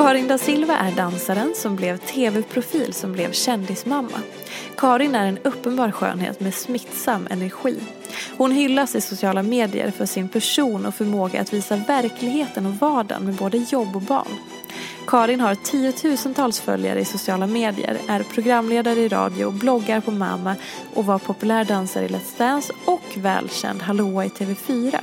Karin da Silva är dansaren som blev tv-profil som blev kändismamma. Karin är en uppenbar skönhet med smittsam energi. Hon hyllas i sociala medier för sin person och förmåga att visa verkligheten och vardagen med både jobb och barn. Karin har tiotusentals följare i sociala medier, är programledare i radio, bloggar på Mamma och var populär dansare i Let's Dance och välkänd hallåa i TV4.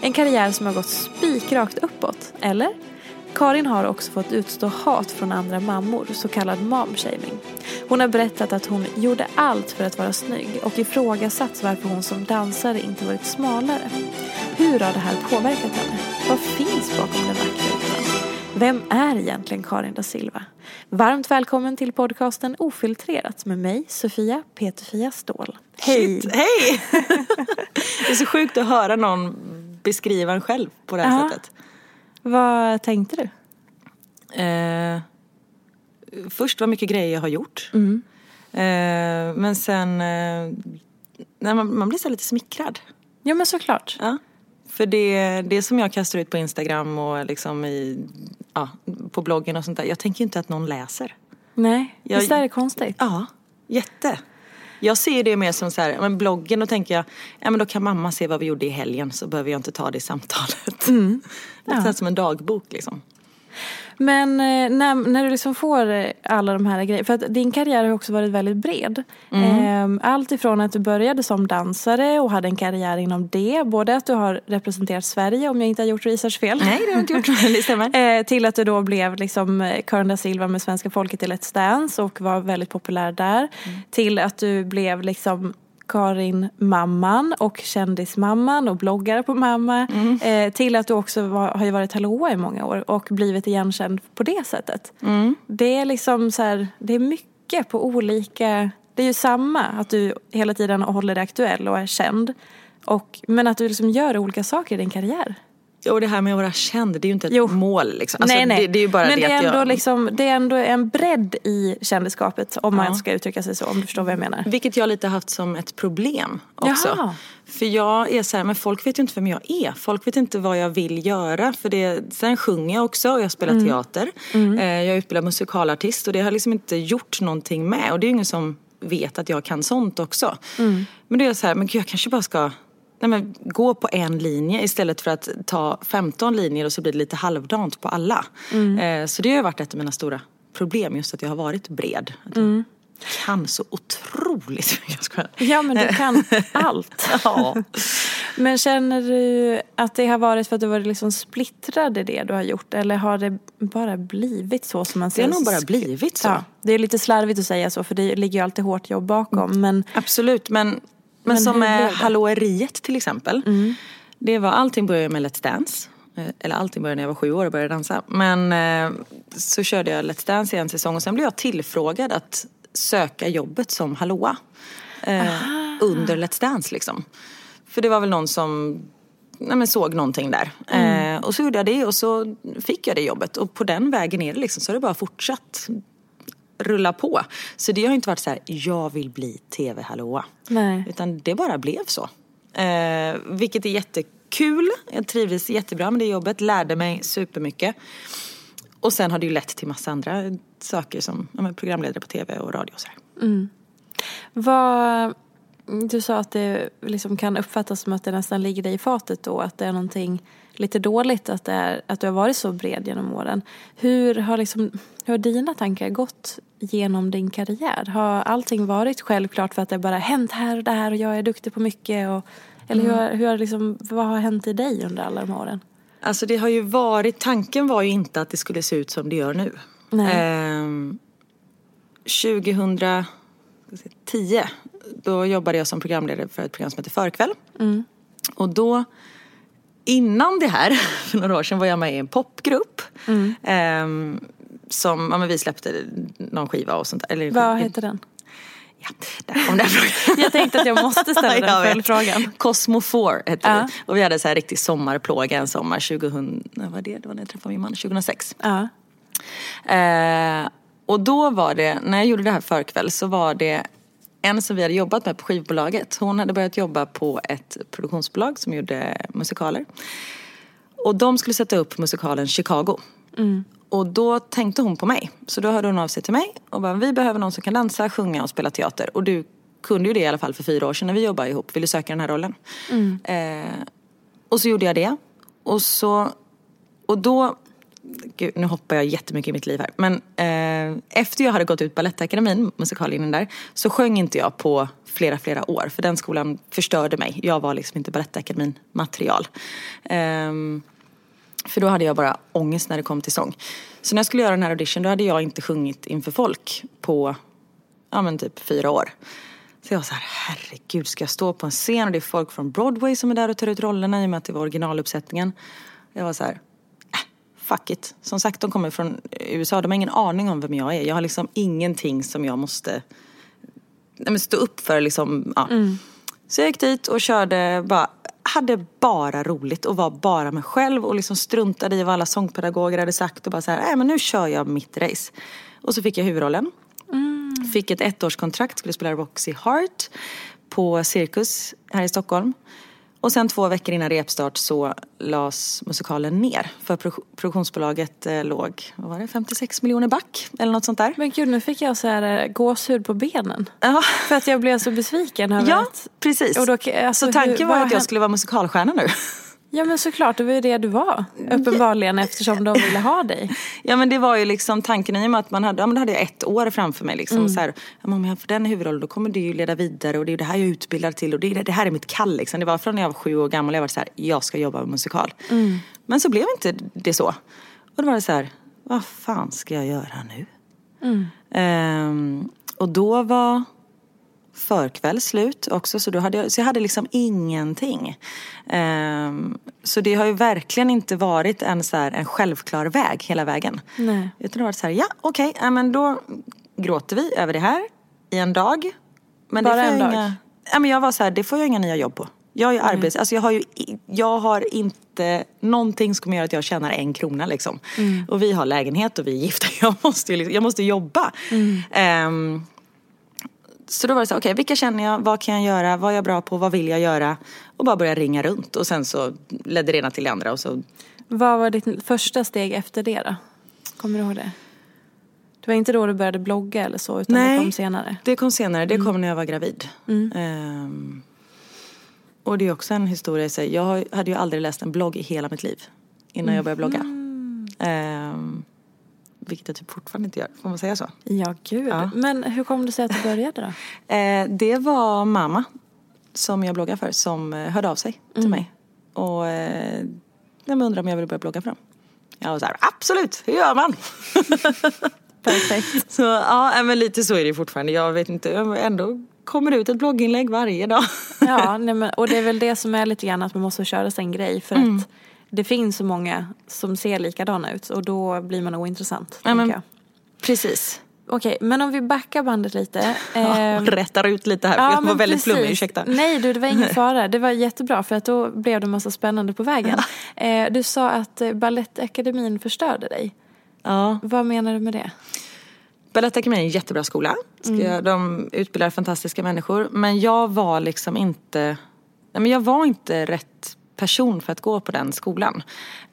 En karriär som har gått spikrakt uppåt, eller? Karin har också fått utstå hat från andra mammor, så kallad momshaming. Hon har berättat att hon gjorde allt för att vara snygg och ifrågasatts varför hon som dansare inte varit smalare. Hur har det här påverkat henne? Vad finns bakom den vackra ytan? Vem är egentligen Karin da Silva? Varmt välkommen till podcasten Ofiltrerat med mig, Sofia Peterfia Ståhl. Hej! Shit, hej! det är så sjukt att höra någon beskriva en själv på det här Ja. sättet. Vad tänkte du? Eh, först vad mycket grejer jag har gjort. Mm. Eh, men sen, eh, man, man blir så lite smickrad. Ja men såklart. Ja. För det, det som jag kastar ut på Instagram och liksom i, ja, på bloggen och sånt där, jag tänker ju inte att någon läser. Nej, Jag- visst är det konstigt? Ja, jätte. Jag ser det mer som så här, men bloggen då tänker jag, ja men då kan mamma se vad vi gjorde i helgen så behöver jag inte ta det samtalet. Mm. Ja. så här som en dagbok liksom. Men eh, när, när du liksom får eh, alla de här grejerna, för att din karriär har också varit väldigt bred. Mm. Eh, Allt ifrån att du började som dansare och hade en karriär inom det, både att du har representerat Sverige om jag inte har gjort research fel. Nej, det har inte gjort. Det stämmer. Eh, till att du då blev liksom Karin da Silva med svenska folket i Let's Dance och var väldigt populär där. Till att du blev liksom Karin mamman och kändismamman och bloggare på mamma. Eh, till att du också var, har ju varit hallåa i många år och blivit igenkänd på det sättet. Det är liksom så här, det är mycket på olika, det är ju samma att du hela tiden håller dig aktuell och är känd. Och, men att du liksom gör olika saker i din karriär. Och det här med att vara känd, det är ju inte ett Jo. mål liksom. Alltså, nej, nej. Det, det är ju bara Men det, det är, ändå jag... liksom, det är ändå en bredd i kändisskapet om man Ja. ska uttrycka sig så, om du förstår vad jag menar. Vilket jag lite haft som ett problem också. Jaha. För jag är så här, men folk vet ju inte vem jag är. Folk vet inte vad jag vill göra. För det, sen sjunger jag också och jag spelar Mm. teater. Eh, jag är utbildad musikalartist och det har liksom inte gjort någonting med. Och det är ingen som vet att jag kan sånt också. Mm. Men det är så här, men gud jag kanske bara ska nej men, gå på en linje istället för att ta 15 linjer och så blir det lite halvdant på alla. Mm. Eh, så det har varit ett av mina stora problem, just att jag har varit bred. Mm. kan så otroligt mycket. Jag. Ja, men du kan allt. Ja. Men känner du att det har varit för att du varit liksom splittrad i det du har gjort? Eller har det bara blivit så som man Det har säger? nog bara blivit så. Ja, det är lite slarvigt att säga så för det ligger ju alltid hårt jobb bakom. Men Absolut, men, men, Men som med hallåeriet till exempel. Det var, allting började med Let's Dance. Eh, Eller allting började när jag var sju år och började dansa. Men eh, så körde jag Let's Dance i en säsong och sen blev jag tillfrågad att söka jobbet som hallåa. Eh, under Let's Dance liksom. För det var väl någon som nej men såg någonting där. Eh, och så gjorde jag det och så fick jag det jobbet. Och på den vägen är det liksom, så har det bara fortsatt rulla på. Så det har inte varit så här, jag vill bli tv-hallåa. Utan det bara blev så. Eh, vilket är jättekul. Jag trivdes jättebra med det jobbet, lärde mig supermycket. Och sen har det ju lett till massa andra saker som ja, programledare på tv och radio och så här. vad, du sa att det liksom kan uppfattas som att det nästan ligger dig i fatet då. Att det är någonting lite dåligt att, det är, att du har varit så bred genom åren. Hur har, liksom, hur har dina tankar gått genom din karriär? Har allting varit självklart för att det bara hänt här och där och jag är duktig på mycket? Och, eller hur, har- hur har liksom, vad har hänt i dig under alla de åren? Alltså det har ju varit, tanken var ju inte att det skulle se ut som det gör nu. Ehm, 2010 då jobbade jag som programledare för ett program som heter Förkväll. Och då, innan det här, för några år sedan var jag med i en popgrupp. Ehm, som, ja men vi släppte någon skiva och sånt där. Eller, Vad heter den? Ja, där kom den frågan. Jag tänkte att jag måste ställa den följdfrågan. Cosmo 4 hette Ja. vi. Och vi hade så här riktig sommarplåga en sommar 2000, vad var det? Det var när jag träffade min man, 2006. Ja. Eh, och då var det, när jag gjorde det här förkväll så var det en som vi hade jobbat med på skivbolaget. Hon hade börjat jobba på ett produktionsbolag som gjorde musikaler. Och de skulle sätta upp musikalen Chicago. Och då tänkte hon på mig. Så då hörde hon av sig till mig och bara, vi behöver någon som kan dansa, sjunga och spela teater. Och du kunde ju det i alla fall för fyra år sedan när vi jobbade ihop. Vill du söka den här rollen? Eh, och så gjorde jag det. Och så, och då Gud, nu hoppar jag jättemycket i mitt liv här. Men eh, efter jag hade gått ut Balettakademin, musikallinjen där, så sjöng inte jag på flera, flera år. För den skolan förstörde mig. Jag var liksom inte Balettakademin material. Eh, för då hade jag bara ångest när det kom till sång. Så när jag skulle göra den här audition då hade jag inte sjungit inför folk på, ja men typ fyra år. Så jag var så här, herregud ska jag stå på en scen och det är folk från Broadway som är där och tar ut rollerna i och med att det var originaluppsättningen. Jag var så här, fuck it. Som sagt, de kommer från USA, de har ingen aning om vem jag är. Jag har liksom ingenting som jag måste nej, stå upp för liksom, ja. Så jag gick dit och körde bara, hade bara roligt och var bara mig själv och liksom struntade i vad alla sångpedagoger hade sagt och bara så här, nej men nu kör jag mitt race. Och så fick jag huvudrollen. Fick ett ettårskontrakt, skulle spela Roxy Hart på Cirkus här i Stockholm. Och sen två veckor innan repstart så lades musikalen ner. För pro- produktionsbolaget eh, låg, vad var det, 56 miljoner back eller något sånt där. Men gud, nu fick jag så här eh, gåshud på benen. Ja, För att jag blev så besviken över ja att... precis. Och då, alltså, så tanken hur- var att jag skulle vara musikalstjärna nu. Ja men såklart, det var ju det du var. Uppenbarligen eftersom de ville ha dig. Ja men det var ju liksom tanken i och med att man hade, ja men då hade jag ett år framför mig liksom. Och så här, ja, om jag får den huvudrollen då kommer det ju leda vidare och det är ju det här jag är utbildad till och det, det här är mitt kall liksom. Det var från när jag var sju år gammal jag var så här, jag ska jobba med musikal. Men så blev inte det så. Och då var det så här, vad fan ska jag göra nu? Ehm, och då var förkväll slut också så, då hade jag, så jag hade liksom ingenting. Ehm, så det har ju verkligen inte varit en, så här, en självklar väg hela vägen. Nej. Utan det har varit så här, ja okej, ja, men då gråter vi över det här i en dag. Men Bara en dag? Inga, ja, men jag var så här, det får jag inga nya jobb på. Jag är ju arbets, alltså jag har ju, jag har inte någonting som kommer göra att jag tjänar en krona liksom. Och vi har lägenhet och vi är gifta, jag måste, ju liksom, jag måste jobba. Ehm, så då var det så okej vilka känner jag, vad kan jag göra, vad är jag bra på, vad vill jag göra? Och bara börja ringa runt och sen så ledde det ena till det andra och så Vad var ditt första steg efter det då? Kommer du ihåg det? Det var inte då du började blogga eller så utan det kom senare? Det kom senare, det kom när jag var gravid. Ehm, och det är också en historia i sig. Jag hade ju aldrig läst en blogg i hela mitt liv innan jag började blogga. Ehm, Vilket jag typ fortfarande inte gör, får man säga så? Ja, gud. Ja. Men hur kom det sig att du började då? Eh, det var mamma, som jag bloggar för, som eh, hörde av sig till mig. Och eh, de undrade om jag ville börja blogga för dem. Jag var så här, absolut, hur gör man? Perfekt. Så ja, men lite så är det fortfarande. Jag vet inte, jag ändå kommer det ut ett blogginlägg varje dag. Ja, nej, men, och det är väl det som är lite grann att man måste köra sin grej för Mm. att det finns så många som ser likadana ut och då blir man ointressant. Ja, men- jag. Precis. Okej, men om vi backar bandet lite. Ja, ehm, rättar ut lite här för jag var väldigt flummig, precis. ursäkta. Nej du, det var ingen fara. Det var jättebra för att då blev det en massa spännande på vägen. Eh, du sa att eh, Balettakademin förstörde dig. Ja. Vad menar du med det? Balettakademin är en jättebra skola. Jag, de utbildar fantastiska människor. Men jag var liksom inte, nej men jag var inte rätt person för att gå på den skolan.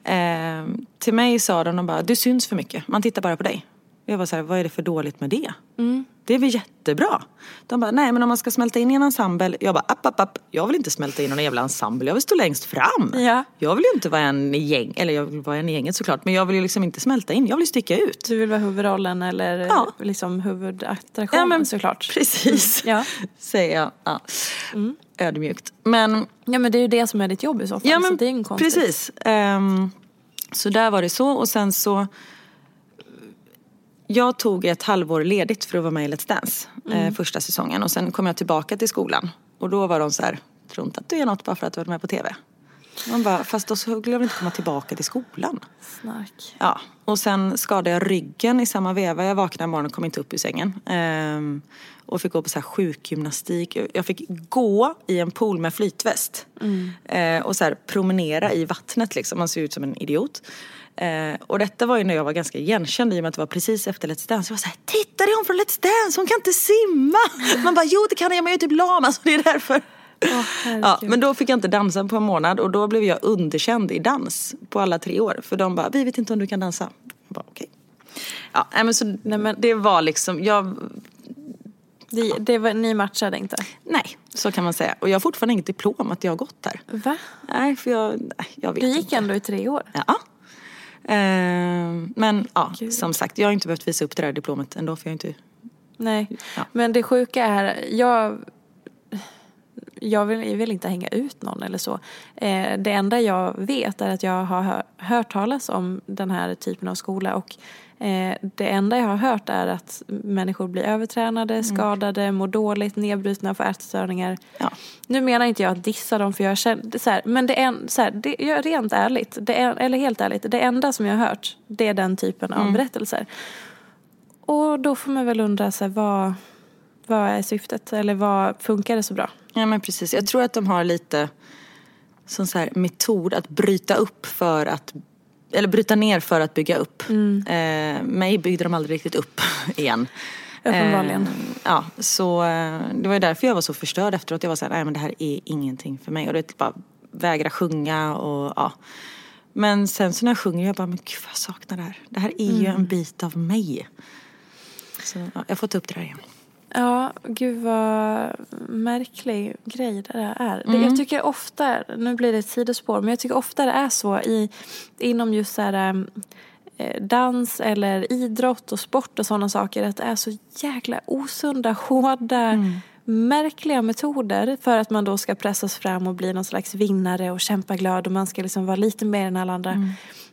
Eh, till mig sa de, de bara, du syns för mycket, man tittar bara på dig. Jag var så här, vad är det för dåligt med det? Mm. Det är väl jättebra. De bara, nej men om man ska smälta in i en ensemble. Jag bara, app, app, app. Jag vill inte smälta in i någon jävla ensemble. Jag vill stå längst fram. Ja. Jag vill ju inte vara en i gäng, eller jag vill vara en i gänget såklart. Men jag vill ju liksom inte smälta in. Jag vill ju sticka ut. Du vill vara huvudrollen eller Ja. liksom huvudattraktionen såklart. Precis, Ja. säger jag. Ja. Ödmjukt. Men, Ja men det är ju det som är ditt jobb i så fall. ja, så men det är konstigt. precis. Ehm, så där var det så och sen så jag tog ett halvår ledigt för att vara med i Let's Dance eh, första säsongen och sen kom jag tillbaka till skolan och då var de så här, tror inte att du är något bara för att du varit med på TV. Man bara, fast då skulle jag väl inte komma tillbaka till skolan. Snark. Ja, och sen skadade jag ryggen i samma veva. Jag vaknade en morgon och kom inte upp ur sängen. Ehm, och fick gå på så här sjukgymnastik. Jag fick gå i en pool med flytväst. Ehm, och så här promenera i vattnet liksom. Man ser ut som en idiot. Ehm, och detta var ju när jag var ganska igenkänd i och med att det var precis efter Let's Dance. Jag var så här, titta det är hon från Let's Dance, hon kan inte simma! Man bara, jo det kan jag, men jag är typ lam, alltså det är därför. Herregud. Ja, men då fick jag inte dansa på en månad och då blev jag underkänd i dans på alla tre år. För de bara, vi vet inte om du kan dansa. Jag bara, okej. Ja, men så nej, men det var liksom, jag, Det, det var, ni matchade inte? nej, så kan man säga. Och jag har fortfarande inget diplom att jag har gått där. Va? Nej, för jag, nej, jag vet Du gick inte. ändå i tre år? Ja. Ehm, men ja, Gud. som sagt, jag har inte behövt visa upp det där diplomet ändå för jag inte Nej. Ja. Men det sjuka är, jag, jag, vill, jag vill inte hänga ut någon eller så. Eh, det enda jag vet är att jag har hör, hört talas om den här typen av skola och eh, det enda jag har hört är att människor blir övertränade, skadade, mår dåligt, nedbrutna, får ätstörningar. Ja. Nu menar inte jag att dissa dem för jag känner, så här, men det är, så här, det, jag, rent ärligt, det är, eller helt ärligt, det enda som jag har hört det är den typen av berättelser. Och då får man väl undra så här, vad, vad är syftet eller vad funkar det så bra? Ja men precis. Jag tror att de har lite sån så här metod att bryta upp för att eller bryta ner för att bygga upp. Eh, mig byggde de aldrig riktigt upp igen. Uppenbarligen. Eh, ja, så eh, det var ju därför jag var så förstörd efteråt. Jag var så här, nej men det här är ingenting för mig. Och det bara vägra sjunga och ja. Men sen så när jag sjunger, jag bara, men gud vad jag saknar det här. Det här är ju en bit av mig. Så ja, jag får ta upp det där igen. Ja, gud vad märklig grej det där är. Det, jag tycker ofta, nu blir det ett sidospår, men jag tycker ofta det är så i, inom just så här, eh, dans eller idrott och sport och sådana saker att det är så jäkla osunda, hårda, märkliga metoder för att man då ska pressas fram och bli någon slags vinnare och kämpa glad och man ska liksom vara lite mer än alla andra.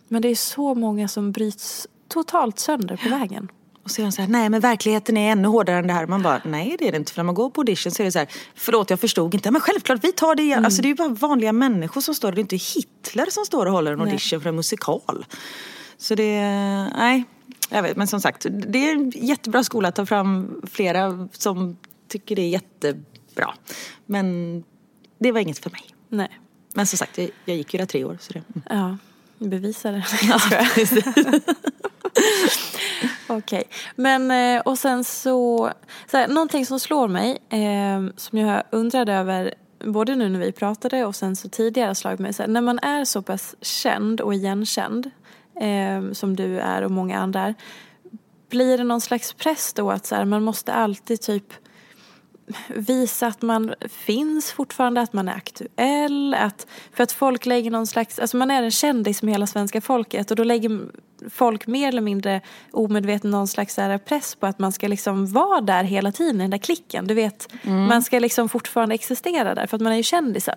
Men det är så många som bryts totalt sönder på vägen. Och så är de så här, nej men verkligheten är ännu hårdare än det här. Man bara, nej det är det inte. För när man går på audition så är det så här, förlåt jag förstod inte. Men självklart vi tar det igen. Alltså det är ju bara vanliga människor som står, det är inte Hitler som står och håller en Nej. audition för en musikal. Så det, nej. Jag vet, men som sagt, det är en jättebra skola att ta fram flera som tycker det är jättebra. Men det var inget för mig. Nej. Men som sagt, jag, jag gick ju där tre år. Så det, mm. Ja, bevisa det. jag. Okej, men eh, och sen så, så här, någonting som slår mig eh, som jag undrade över både nu när vi pratade och sen så tidigare slagit mig så här, när man är så pass känd och igenkänd eh, som du är och många andra är blir det någon slags press då att så här, man måste alltid typ visa att man finns fortfarande, att man är aktuell. Att, för att folk lägger någon slags, alltså man är en kändis med hela svenska folket och då lägger, folk mer eller mindre omedvetet någon slags så press på att man ska liksom vara där hela tiden, den där klicken. Du vet, man ska liksom fortfarande existera där för att man är ju kändisen.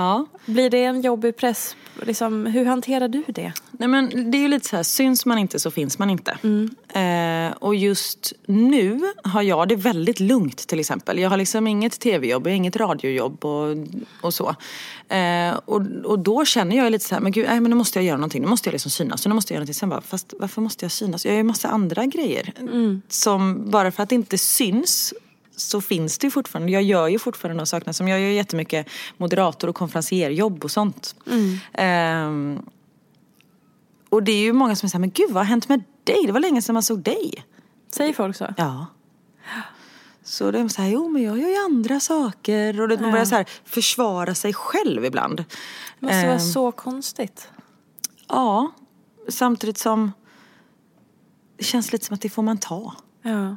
Ja. Blir det en jobbig press? Liksom, hur hanterar du det? Nej men det är ju lite så här, syns man inte så finns man inte. Eh, och just nu har jag det väldigt lugnt till exempel. Jag har liksom inget tv-jobb, jag har inget radiojobb och, och så. Eh, och, och då känner jag lite så här, men gud, nej, men nu måste jag göra någonting. Nu måste jag liksom synas. Nu måste jag göra någonting. Sen bara, fast varför måste jag synas? Jag gör ju massa andra grejer. Som bara för att det inte syns så finns det ju fortfarande. Jag gör ju fortfarande de sakerna som jag gör jättemycket moderator och konferencierjobb och sånt. Ehm, och det är ju många som säger, men gud vad har hänt med dig? Det var länge sedan man såg dig. Säger folk så? Ja. Så de säger, jo men jag gör ju andra saker. Och det, man börjar så här försvara sig själv ibland. Det måste vara Ehm, så konstigt. Ja, samtidigt som det känns lite som att det får man ta. Ja.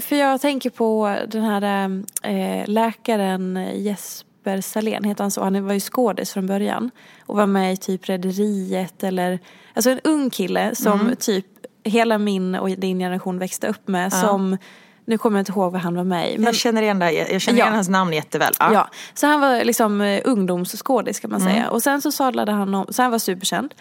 För jag tänker på den här eh, läkaren Jesper Salén, heter han så? Han var ju skådis från början. Och var med i typ Rederiet eller, alltså en ung kille som Mm. typ hela min och din generation växte upp med. Som, nu kommer jag inte ihåg vad han var med i. Men, jag känner igen, det, jag känner Ja. igen hans namn jätteväl. Ja. Ja, så han var liksom eh, ungdomsskådis kan man Mm. säga. Och sen så sadlade han om, så han var superkänd.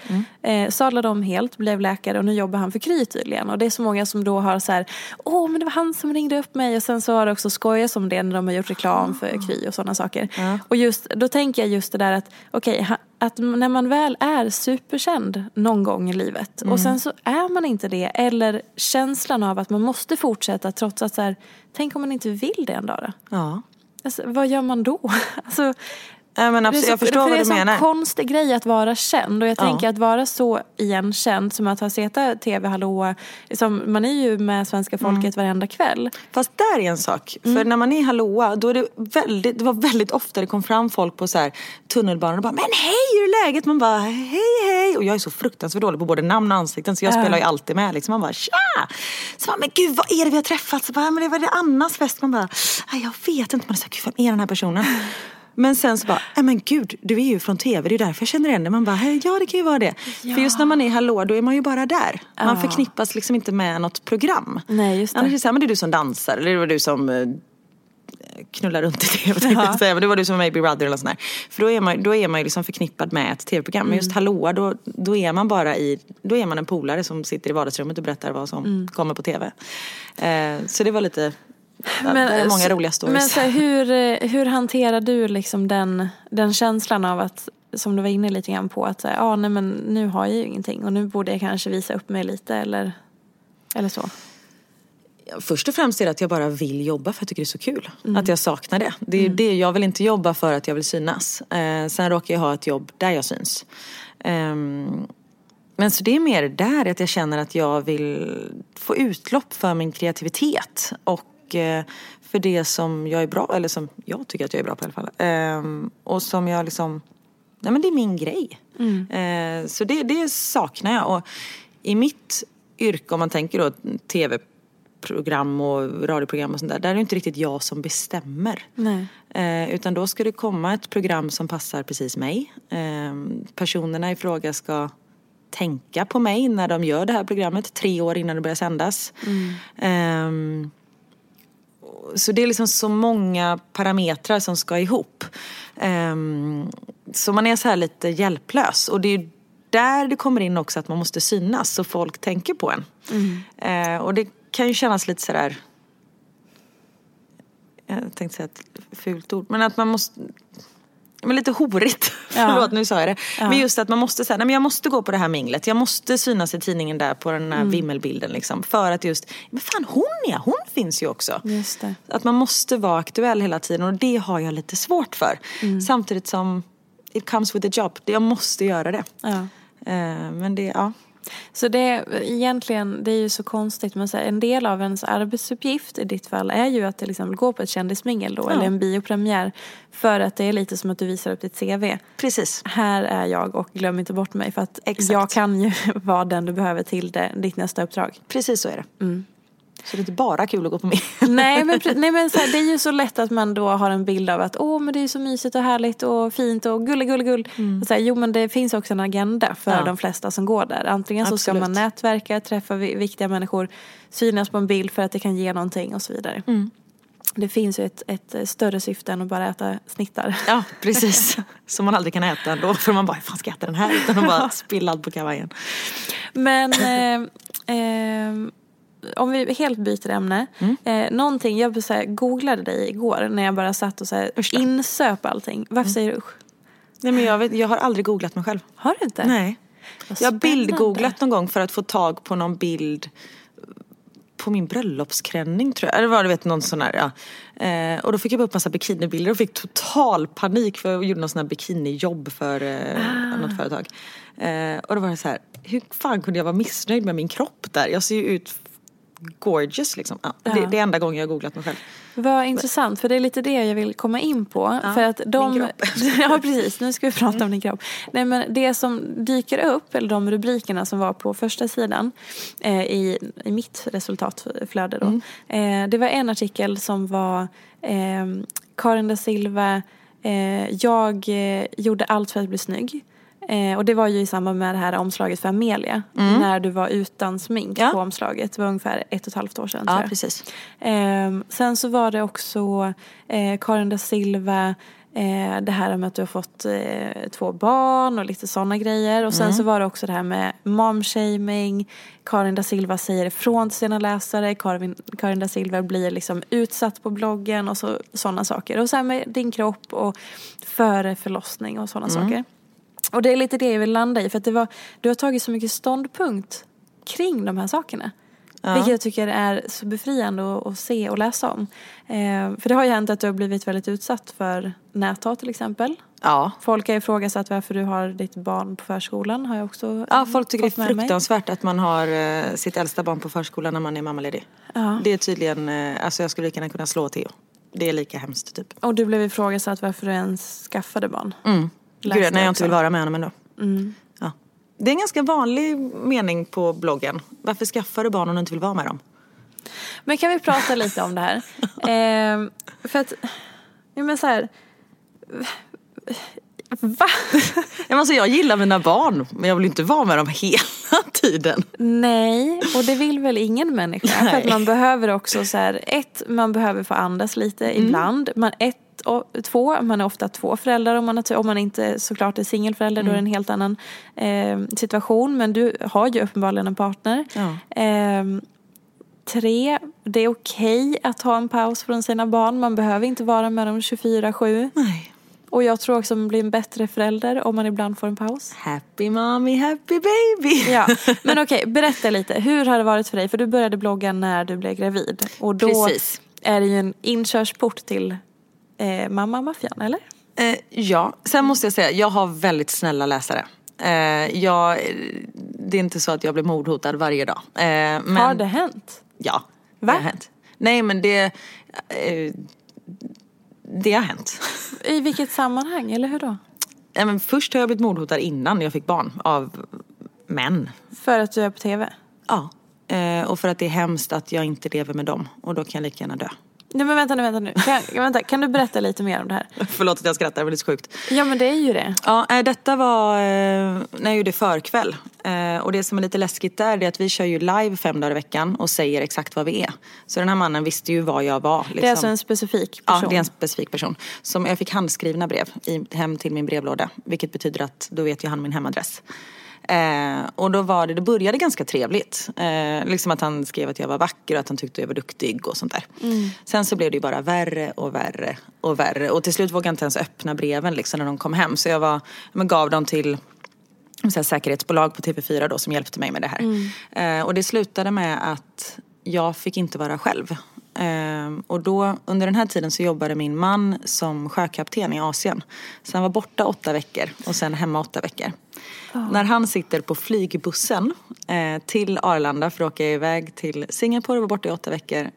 Eh, sadlade om helt, blev läkare och nu jobbar han för Kry tydligen. Och det är så många som då har så här, åh men det var han som ringde upp mig. Och sen så har det också skojats om det när de har gjort reklam för Kry och sådana saker. Och just, då tänker jag just det där att, okej, ha- att när man väl är superkänd någon gång i livet och sen så är man inte det. Eller känslan av att man måste fortsätta trots att så här, tänk om man inte vill det en dag då? Ja. Alltså, vad gör man då? Alltså, Nej, men absolut, så- jag förstår för vad det är du en sån menar. konstig grej att vara känd. Och jag Ja. tänker att vara så igenkänd som att ha sett TV Hallå. Liksom, man är ju med svenska Mm. folket varenda kväll. Fast där är en sak. För Mm. när man är i hallåa, då är det väldigt, det var väldigt ofta det kom fram folk på så här tunnelbanan och bara Men hej, hur är läget? Man bara hej hej. Och jag är så fruktansvärt dålig på både namn och ansikten så jag Ja. spelar ju alltid med. Liksom. Man bara tja! Så man, men gud vad är det vi har träffats? Så bara, men det var det Annas fest. Man bara, "Nej, jag vet inte. Man är så här, gud vem är den här personen? Men sen så bara, nej men gud, du är ju från tv, det är därför jag känner igen dig. Man bara, "Hej, ja det kan ju vara det. För just när man är hallå, då är man ju bara där. Man Ja. förknippas liksom inte med något program. Nej, just det. Annars är det så här, men det är du som dansar eller det var du som eh, knullar runt i tv tänkte jag säga. Men det var du som var med i Big Brother eller något sånt där. För då är man, då är man ju liksom förknippad med ett tv-program. Men Mm. just hallåa, då, då är man bara i, då är man en polare som sitter i vardagsrummet och berättar vad som Mm. kommer på tv. Eh, så det var lite, det var många roliga stories. Men så här, hur, eh, hur hanterar du liksom den, den känslan av att, som du var inne lite grann på, att så här, ah, nej, men nu har jag ju ingenting och nu borde jag kanske visa upp mig lite eller, eller så. Först och främst är det att jag bara vill jobba för att jag tycker det är så kul. Mm. Att jag saknar det. Det är det. Jag vill inte jobba för att jag vill synas. Eh, sen råkar jag ha ett jobb där jag syns. Ehm, men så det är mer där att jag känner att jag vill få utlopp för min kreativitet. Och eh, för det som jag är bra, eller som jag tycker att jag är bra på i alla fall. Ehm, och som jag liksom, nej men det är min grej. Eh, så det, det saknar jag. Och i mitt yrke, om man tänker då tv program och radioprogram och sånt där. Där är det inte riktigt jag som bestämmer. Eh, utan då ska det komma ett program som passar precis mig. Eh, personerna i fråga ska tänka på mig när de gör det här programmet tre år innan det börjar sändas. Ehm, så det är liksom så många parametrar som ska ihop. Ehm, så man är så här lite hjälplös. Och det är där det kommer in också att man måste synas så folk tänker på en. Eh, och det kan ju kännas lite sådär jag tänkte säga ett fult ord, men att man måste men lite horigt. Ja. Förlåt, nu sa jag det. Ja. Men just att man måste säga, nej men jag måste gå på det här minglet. Jag måste synas i tidningen där på den här vimmelbilden liksom. För att just, men fan hon är, hon finns ju också. Att man måste vara aktuell hela tiden och det har jag lite svårt för. Samtidigt som it comes with the job. Jag måste göra det. Ja. Eh, men det, ja. Så det egentligen, det är ju så konstigt men så här, en del av ens arbetsuppgift i ditt fall är ju att till exempel gå på ett kändismingel då Ja. eller en biopremiär. För att det är lite som att du visar upp ditt CV. Precis. Här är jag och glöm inte bort mig för att Exakt. jag kan ju vara den du behöver till det, ditt nästa uppdrag. Precis så är det. Så det är inte bara kul att gå på med. Nej men, nej, men så här, det är ju så lätt att man då har en bild av att åh men det är så mysigt och härligt och fint och gull gull gull. Och så här, jo men det finns också en agenda för Ja. de flesta som går där. Antingen så ska man nätverka, träffa vi- viktiga människor, synas på en bild för att det kan ge någonting och så vidare. Det finns ju ett, ett större syfte än att bara äta snittar. Ja, precis. Som man aldrig kan äta ändå. För man bara, hur fan ska jag äta den här? Utan att bara spilla allt på kavajen. Men eh, eh, om vi helt byter ämne. Mm. Eh, någonting, jag så här, googlade dig igår när jag bara satt och så här, insöp allting. Varför Mm. säger du usch? Nej men jag, vet, jag har aldrig googlat mig själv. Har du inte? Nej. Jag har bildgooglat någon gång för att få tag på någon bild på min bröllopsklänning tror jag. Eller var det vet någon sån här, ja. Eh, och då fick jag upp massa bikinibilder och fick total panik för jag gjorde någon sån här bikinijobb för eh, något företag. Eh, och då var det så här, hur fan kunde jag vara missnöjd med min kropp där? Jag ser ju ut gorgeous liksom. Ja, Ja. Det, det är enda gången jag har googlat mig själv. Vad intressant, för det är lite det jag vill komma in på. för att de, min kropp. ja precis, nu ska vi prata om din kropp. Nej men det som dyker upp, eller de rubrikerna som var på första sidan eh, i, i mitt resultatflöde då. Mm. Eh, det var en artikel som var eh, Karin da Silva, eh, jag eh, gjorde allt för att bli snygg. Eh, och det var ju i samband med det här omslaget för Amelia. När du var utan smink Mm. Ja. på omslaget. Det var ungefär ett och ett halvt år sedan Ja precis. Ehm, sen så var det också eh, Karin da Silva, eh, det här med att du har fått eh, två barn och lite sådana grejer. Och sen Mm. så var det också det här med momshaming. Karin da Silva säger ifrån till sina läsare. Karin, Karin da Silva blir liksom utsatt på bloggen och så, sådana saker. Och sen med din kropp och före förlossning och sådana Mm. saker. Och det är lite det jag vill landa i. För att det var, du har tagit så mycket ståndpunkt kring de här sakerna. Vilket jag tycker är så befriande att, att se och läsa om. Eh, för det har ju hänt att du har blivit väldigt utsatt för näthat till exempel. Ja. Folk har ifrågasatt varför du har ditt barn på förskolan. Har jag också Ja, folk tycker det är med mig. fruktansvärt att man har eh, sitt äldsta barn på förskolan när man är mammaledig. Ja. Det är tydligen, eh, alltså jag skulle lika gärna kunna slå Theo. Det är lika hemskt typ. Och du blev ifrågasatt varför du ens skaffade barn. Mm. Gud, när jag inte vill vara med honom ändå. Mm. Ja. Det är en ganska vanlig mening på bloggen. Varför skaffar du barn om du inte vill vara med dem? Men kan vi prata lite om det här? Eh, för att, ja men så här. Va? Men alltså, jag gillar mina barn men jag vill inte vara med dem hela tiden. Nej, och det vill väl ingen människa. För att Nej. man behöver också så här, ett, man behöver få andas lite Mm. ibland. Man, ett, och, två, man är ofta två föräldrar om man, har, om man inte såklart är singelförälder. Då är det en Mm. helt annan eh, situation. Men du har ju uppenbarligen en partner. Ja. Eh, tre, det är okej att ha en paus från sina barn. Man behöver inte vara med dem 24-7. Nej. Och jag tror också att man blir en bättre förälder om man ibland får en paus. Happy mommy, happy baby. Ja, men okej, berätta lite. Hur har det varit för dig? För du började blogga när du blev gravid. Och då Precis. är det ju en inkörsport till eh, mamma-maffian, eller? Eh, ja, sen måste jag säga, jag har väldigt snälla läsare. Eh, jag, det är inte så att jag blir mordhotad varje dag. Eh, men, Har det hänt? Ja, Va? det har hänt. Nej men det, eh, det har hänt. I vilket sammanhang, eller hur då? Nej, men först har jag blivit mordhotad innan jag fick barn av män. För att du är på tv? Ja. Eh, och för att det är hemskt att jag inte lever med dem och då kan jag lika gärna dö. Nej men vänta nu, vänta nu. Kan, vänta, kan du berätta lite mer om det här? Förlåt att jag skrattar, men det är så sjukt. Ja men det är ju det. Ja, eh, detta var eh, när jag gjorde förkväll. Eh, och det som är lite läskigt där är att vi kör ju live fem dagar i veckan och säger exakt vad vi är. Så den här mannen visste ju vad jag var. Liksom. Det är alltså en specifik person? Ja, det är en specifik person. Som jag fick handskrivna brev hem till min brevlåda. Vilket betyder att då vet ju han min hemadress. Eh, och då var det, det började ganska trevligt. Eh, liksom att han skrev att jag var vacker och att han tyckte jag var duktig och sånt där. Sen så blev det ju bara värre och värre och värre. Och till slut vågade jag inte ens öppna breven liksom när de kom hem. Så jag var, men gav dem till så här, säkerhetsbolag på TV4 då som hjälpte mig med det här. Eh, och det slutade med att jag fick inte vara själv. Eh, och då, under den här tiden så jobbade min man som sjökapten i Asien. Så han var borta åtta veckor och sen hemma åtta veckor. När han sitter på flygbussen eh, till Arlanda för att åka iväg till Singapore och var borta i åtta veckor.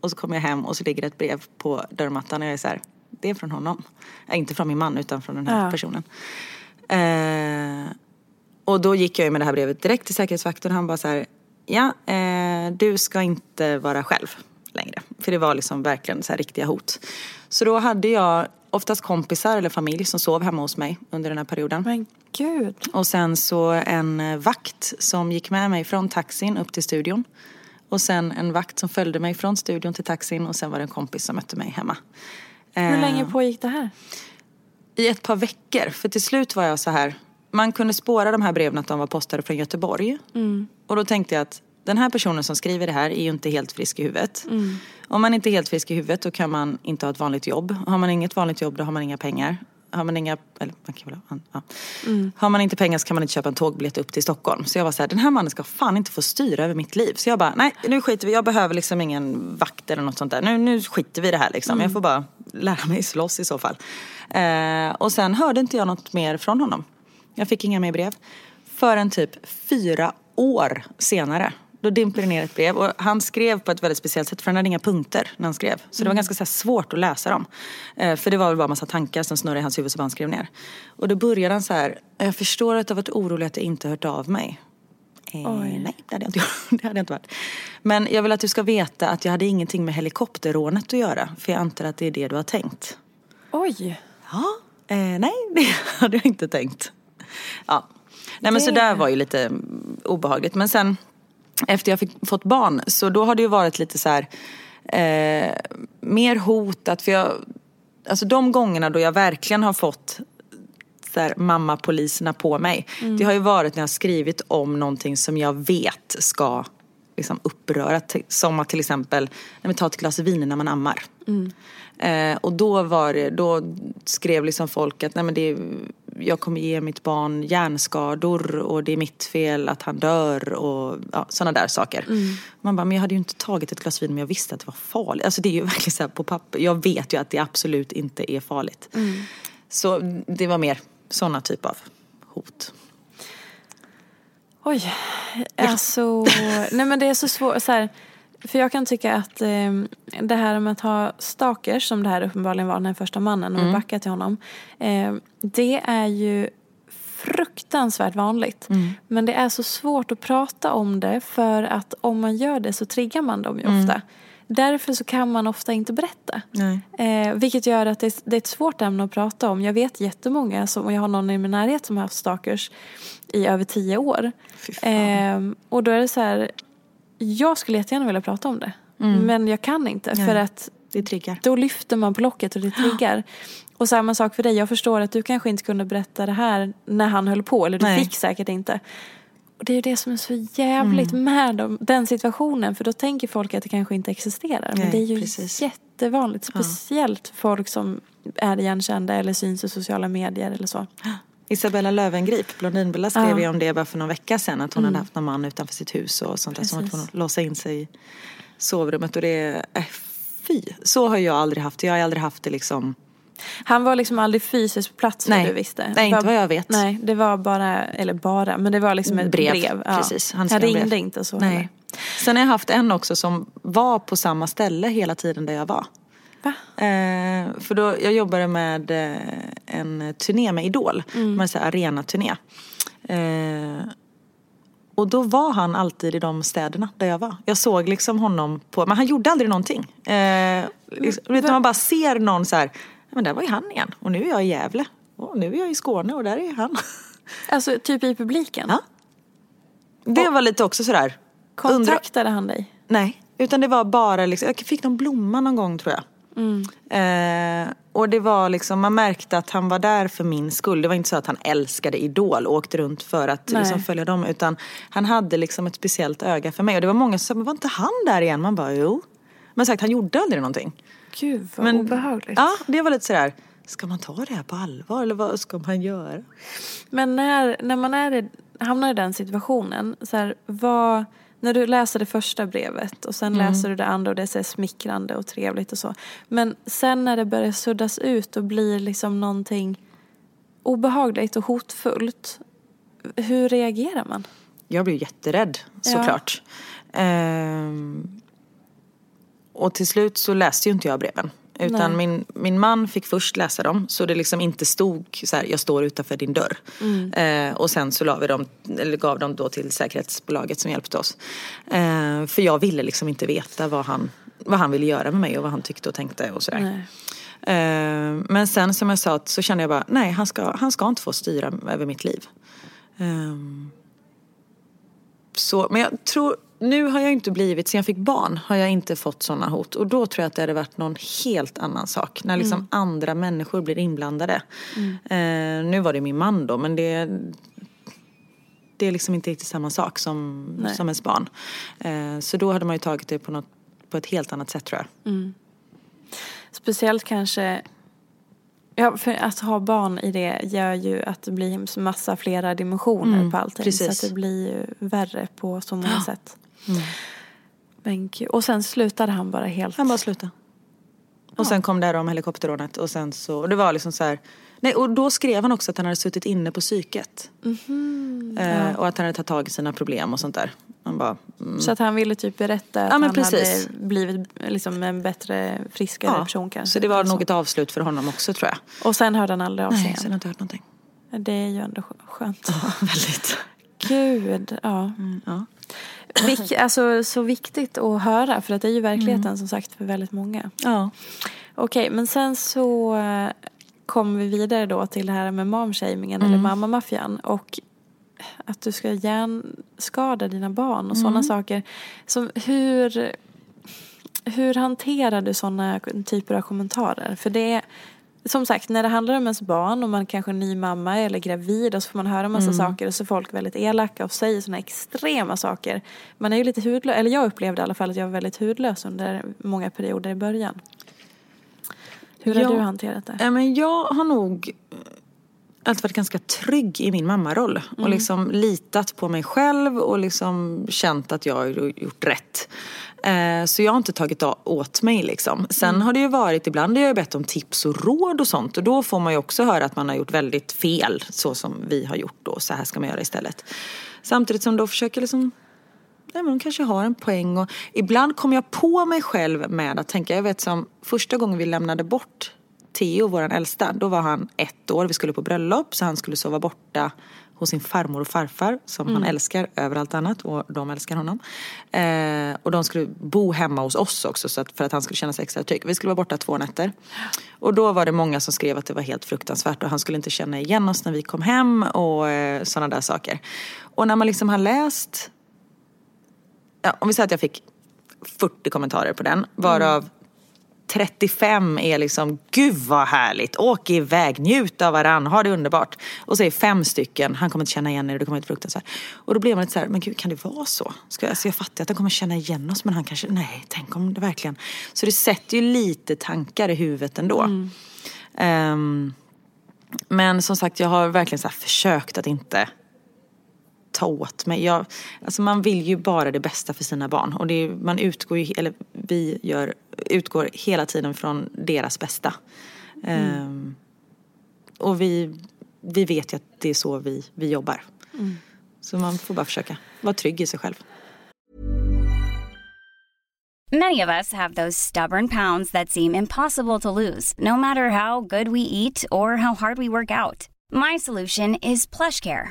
Och så kommer jag hem och så ligger ett brev på dörrmattan och jag är så här, det är från honom. Eh, inte från min man utan från den här Ja. personen. Eh, och då gick jag ju med det här brevet direkt till säkerhetsvakten och han bara så här, ja, eh, du ska inte vara själv längre. För det var liksom verkligen så här riktiga hot. Så då hade jag oftast kompisar eller familj som sov hemma hos mig under den här perioden. Men gud. Och sen så en eh, vakt som gick med mig från taxin upp till studion. Och sen en vakt som följde mig från studion till taxin och sen var det en kompis som mötte mig hemma. Hur Eh, länge pågick det här? I ett par veckor, för till slut var jag så här. Man kunde spåra de här breven att de var postade från Göteborg. Och då tänkte jag att den här personen som skriver det här är ju inte helt frisk i huvudet. Om man inte är helt frisk i huvudet då kan man inte ha ett vanligt jobb. Har man inget vanligt jobb då har man inga pengar. Har man inga, eller man kan väl ja. Har man inte pengar så kan man inte köpa en tågbiljett upp till Stockholm. Så jag var så här, den här mannen ska fan inte få styra över mitt liv. Så jag bara, nej nu skiter vi, jag behöver liksom ingen vakt eller något sånt där. Nu, nu skiter vi i det här liksom. Jag får bara lära mig slåss i så fall. Eh, och sen hörde inte jag något mer från honom. Jag fick inga mer brev. Förrän typ fyra år senare. Då dimper det ner ett brev och han skrev på ett väldigt speciellt sätt för han hade inga punkter när han skrev. Så det var ganska så svårt att läsa dem. Eh, för det var väl bara massa tankar som snurrade i hans huvud som han skrev ner. Och då började han så här, jag förstår att du har varit orolig att jag inte hört av mig. Eh, nej, det hade, jag inte, det hade jag inte varit. Men jag vill att du ska veta att jag hade ingenting med helikopterrånet att göra. För jag antar att det är det du har tänkt. Oj. Ja, eh, nej det hade jag inte tänkt. Ja. Nej men så Det- där var ju lite mm, obehagligt. Men sen efter jag fick, fått barn så då har det ju varit lite så här eh, mer hotat. För jag, alltså de gångerna då jag verkligen har fått så här, mamma-poliserna på mig. Det har ju varit när jag har skrivit om någonting som jag vet ska liksom uppröra. Som att till exempel, när vi tar ett glas vin när man ammar. Eh, och då var det, då skrev liksom folk att nej men det är, jag kommer ge mitt barn hjärnskador och det är mitt fel att han dör och ja, sådana där saker. Man bara, men jag hade ju inte tagit ett glas vin om jag visste att det var farligt. Alltså det är ju verkligen så på papper. Jag vet ju att det absolut inte är farligt. Så det var mer sådana typ av hot. Oj. Alltså, nej men det är så svårt. Så här, för jag kan tycka att eh, det här med att ha stalkers, som det här uppenbarligen var den här första mannen, och backa till honom. Eh, det är ju fruktansvärt vanligt. Men det är så svårt att prata om det för att om man gör det så triggar man dem ju ofta. Därför så kan man ofta inte berätta. Eh, vilket gör att det, det är ett svårt ämne att prata om. Jag vet jättemånga, som, och jag har någon i min närhet som har haft stalkers i över tio år. Eh, och då är det så här, jag skulle jättegärna vilja prata om det. Men jag kan inte för att Det triggar. då lyfter man på locket och det triggar. Och samma sak för dig, jag förstår att du kanske inte kunde berätta det här när han höll på. Eller du Nej. fick säkert inte. Och det är ju det som är så jävligt med dem, den situationen. För då tänker folk att det kanske inte existerar. Men Nej, det är ju precis. jättevanligt. Speciellt för folk som är igenkända eller syns i sociala medier eller så. Isabella Löwengrip, Blondinbella, skrev Ja. ju om det bara för några veckor sedan. Att hon hade haft någon man utanför sitt hus och sånt där. Som tvungen att låsa in sig i sovrummet. Och det är, äh, fy. Så har jag aldrig haft det. Jag har aldrig haft det liksom. Han var liksom aldrig fysiskt på plats Nej. du visste. Nej, inte var- vad jag vet. Nej, det var bara, eller bara, men det var liksom ett Brev, brev. precis. Han Han skrev ringde brev. inte så Nej. heller. Sen har jag haft en också som var på samma ställe hela tiden där jag var. Va? Eh, för då, jag jobbade med eh, en turné med Idol, Mm. med en arenaturné. Eh, och då var han alltid i de städerna där jag var. Jag såg liksom honom på, men han gjorde aldrig någonting. Eh, liksom, du, man bara ser någon så här, men där var ju han igen. Och nu är jag i Gävle. Och nu är jag i Skåne och där är han. Alltså typ i publiken? Ja. Det var lite också sådär. undra- Kontaktade han dig? Nej, utan det var bara liksom, jag fick någon blomma någon gång tror jag. Eh, och det var liksom, man märkte att han var där för min skull. Det var inte så att han älskade Idol och åkte runt för att Nej. liksom, följa dem. Utan han hade liksom ett speciellt öga för mig. Och det var många som sa, var inte han där igen? Man bara, jo. Men sagt, han gjorde aldrig någonting. Gud vad Men, obehagligt. Ja, det var lite sådär, ska man ta det här på allvar eller vad ska man göra? Men när, när man är hamnar i den situationen, så här, vad, när du läser det första brevet och sen Mm. läser du det andra och det är så smickrande och trevligt och så. Men sen när det börjar suddas ut och blir liksom någonting obehagligt och hotfullt, hur reagerar man? Jag blev jätterädd såklart. Ehm, och till slut så läste ju inte jag breven. Utan min, min man fick först läsa dem så det liksom inte stod så här, jag står utanför din dörr. Mm. Eh, och sen så la vi dem, eller gav dem då till säkerhetsbolaget som hjälpte oss. Eh, för jag ville liksom inte veta vad han, vad han ville göra med mig och vad han tyckte och tänkte och sådär. Nej. Eh, men sen som jag sa så kände jag bara, nej han ska, han ska inte få styra över mitt liv. Ehm, så, men jag tror, nu har jag inte blivit, sen jag fick barn har jag inte fått sådana hot. Och då tror jag att det hade varit någon helt annan sak. När liksom andra människor blir inblandade. Eh, nu var det min man då men det, det är liksom inte riktigt samma sak som, Nej. som ens barn. Eh, så då hade man ju tagit det på, något, på ett helt annat sätt tror jag. Speciellt kanske Ja, för att ha barn i det gör ju att det blir massa flera dimensioner Mm, på allting. precis. Så att det blir ju värre på så många sätt. Men gud. Och sen slutade han bara helt. Han bara slutade. Och sen kom det här om helikopterrånet och sen så, och det var liksom så här, nej och då skrev han också att han hade suttit inne på psyket. eh, Och att han hade tagit tag i sina problem och sånt där. Bara, mm, Så att han ville typ berätta att Ja, han precis. hade blivit liksom en bättre, friskare ja. person kanske. Så det var nog ett avslut för honom också tror jag. Och sen hörde han aldrig av sig Nej, jag har igen. inte hört någonting. Det är ju ändå skö- skönt. Väldigt. Gud, ja. Ja. Vik, alltså, så viktigt att höra för att det är ju verkligheten som sagt för väldigt många. Ja. Okej, men sen så kommer vi vidare då till det här med momshamingen eller mammamaffian och att du ska hjärnskada dina barn och sådana saker. Så hur, hur hanterar du sådana typer av kommentarer? För det är som sagt, när det handlar om ens barn och man kanske är ny mamma eller gravid och så får man höra massa saker och så är folk väldigt elaka och säger sådana extrema saker. Man är ju lite hudlös, eller jag upplevde i alla fall att jag var väldigt hudlös under många perioder i början. Hur har Ja. du hanterat det? Ja, men jag har nog eh, alltid varit ganska trygg i min mammaroll. Och liksom litat på mig själv och liksom känt att jag har gjort rätt. Eh, Så jag har inte tagit åt mig liksom. Sen har det ju varit, ibland har jag bett om tips och råd och sånt. Och då får man ju också höra att man har gjort väldigt fel. Så som vi har gjort då. Så här ska man göra istället. Samtidigt som då försöker liksom Nej, men de kanske har en poäng. Och ibland kommer jag på mig själv med att tänka, jag vet som första gången vi lämnade bort Theo, vår äldsta, då var han ett år, vi skulle på bröllop så han skulle sova borta hos sin farmor och farfar som han älskar över allt annat och de älskar honom. Eh, och de skulle bo hemma hos oss också så att, för att han skulle känna sig extra trygg. Vi skulle vara borta två nätter. Och då var det många som skrev att det var helt fruktansvärt och han skulle inte känna igen oss när vi kom hem och eh, sådana där saker. Och när man liksom har läst ja, om vi säger att jag fick 40 kommentarer på den, varav 35 är liksom, gud vad härligt, åk iväg, njut av varann, ha det underbart. Och så är fem stycken, han kommer inte känna igen er, det kommer inte fruktansvärt. Och då blir man lite så här, men gud kan det vara så? Ska, alltså jag fattar att han kommer känna igen oss, men han kanske, nej, tänk om det verkligen. Så det sätter ju lite tankar i huvudet ändå. Ehm, men som sagt, jag har verkligen så försökt att inte ta åt mig. Jag, alltså man vill ju bara det bästa för sina barn. Och det är, man utgår ju, eller vi gör, utgår hela tiden från deras bästa. Ehm, och vi, vi vet ju att det är så vi, vi jobbar. Så man får bara försöka vara trygg i sig själv. Many of us have those stubborn pounds that seem impossible to lose, no matter how good we eat or how hard we work out. My solution is PlushCare.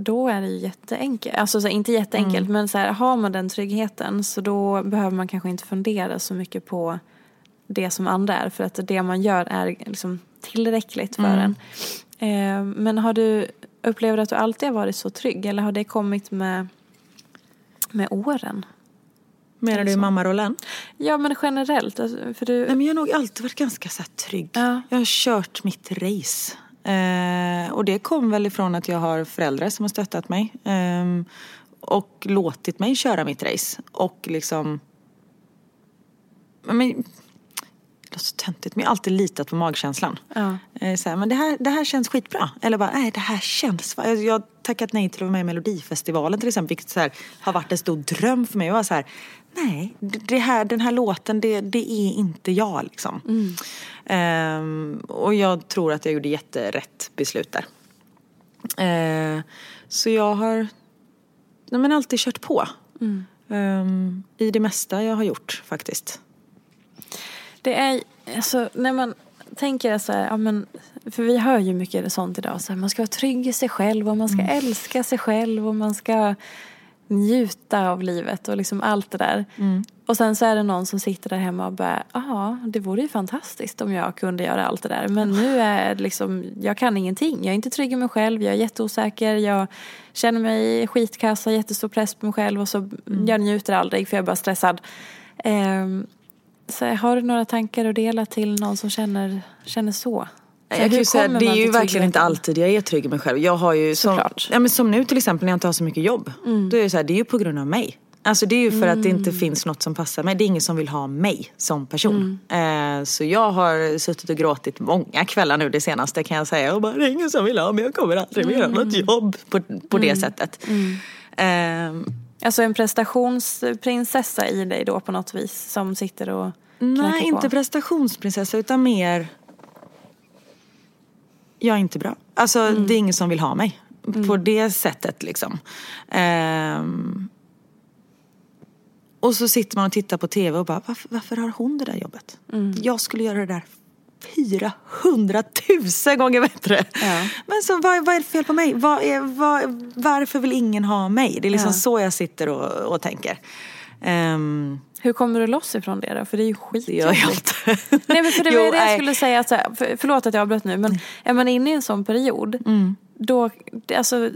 Då är det ju jätteenkelt. Alltså så här, inte jätteenkelt, Mm. men så här, har man den tryggheten så då behöver man kanske inte fundera så mycket på det som andra är. För att det man gör är liksom tillräckligt för Mm. en. Eh, men har du, upplever du att du alltid har varit så trygg? Eller har det kommit med, med åren? Menar du i mammarollen? Ja, men generellt. Alltså, för du, Nej men jag har nog alltid varit ganska så trygg. Ja. Jag har kört mitt race. Eh, och det kom väl ifrån att jag har föräldrar som har stöttat mig. ehm, och låtit mig köra mitt race. Och liksom... Men, det låter så töntigt men jag har alltid litat på magkänslan. Ja. Eh, så här, men det här, det här känns skitbra. Eller bara, nej det här känns... Jag, jag har tackat nej till att vara med i Melodifestivalen till exempel. Vilket så här, har varit en stor dröm för mig. Jag var så här, nej det här, den här låten det, det är inte jag liksom. Ehm, och jag tror att jag gjorde jätterätt beslut där. Eh, så jag har nej, men alltid kört på. Ehm, I det mesta jag har gjort faktiskt. Det är, alltså när man tänker så här, ja men, för vi hör ju mycket sånt idag, så här, man ska vara trygg i sig själv och man ska älska sig själv och man ska njuta av livet och liksom allt det där. Och sen så är det någon som sitter där hemma och bara, ja det vore ju fantastiskt om jag kunde göra allt det där. Men nu är det liksom, jag kan ingenting. Jag är inte trygg i mig själv, jag är jätteosäker, jag känner mig skitkass, har jättestor press på mig själv och så jag njuter aldrig för jag är bara stressad. Ehm, så har du några tankar att dela till någon som känner, känner så? Jag kan ju säga, det är ju verkligen inte alltid jag är trygg i mig själv. Jag har ju som, Såklart. ja, men som nu till exempel när jag inte har så mycket jobb. Då är det så här, det är ju på grund av mig. Alltså det är ju för att det inte finns något som passar mig. Det är ingen som vill ha mig som person. Eh, så jag har suttit och gråtit många kvällar nu det senaste kan jag säga. Och bara, det är ingen som vill ha mig, jag kommer aldrig mer göra något jobb på, på det sättet. Ehm, Alltså en prestationsprinsessa i dig då på något vis som sitter och Nej, på. inte prestationsprinsessa utan mer... Jag är inte bra. Alltså Mm. det är ingen som vill ha mig. På det sättet liksom. Ehm, och så sitter man och tittar på tv och bara, varför, varför har hon det där jobbet? Mm. Jag skulle göra det där 400 000 gånger bättre. Ja. Men så vad, vad är det fel på mig? Vad är, vad, varför vill ingen ha mig? Det är liksom Ja. så jag sitter och, och tänker. Ehm, Hur kommer du loss ifrån det då? För det är ju det gör jag skitjobbigt. inte. Nej men för det var Jo, det jag nej. skulle säga, att så här, för, förlåt att jag avbröt nu men är man inne i en sån period då, alltså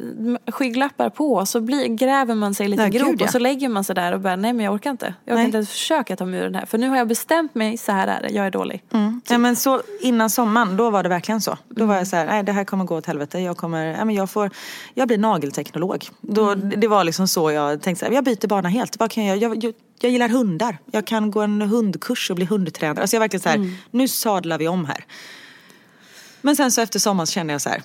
skygglappar på så blir, gräver man sig lite grop ja. och så lägger man sig där och bara nej men jag orkar inte. Jag orkar Nej. inte ens försöka ta mig ur den här för nu har jag bestämt mig, så här är det, jag är dålig. Mm. Ja, men så innan sommaren, då var det verkligen så. Då var jag så här, nej det här kommer gå åt helvete. Jag kommer, ja, men jag får, jag blir nagelteknolog. Då, Det var liksom så jag tänkte, så här, jag byter bana helt. Vad kan jag, jag, jag, jag gillar hundar. Jag kan gå en hundkurs och bli hundtränare. Alltså jag verkligen så här, nu sadlar vi om här. Men sen så efter sommaren så kände jag så här,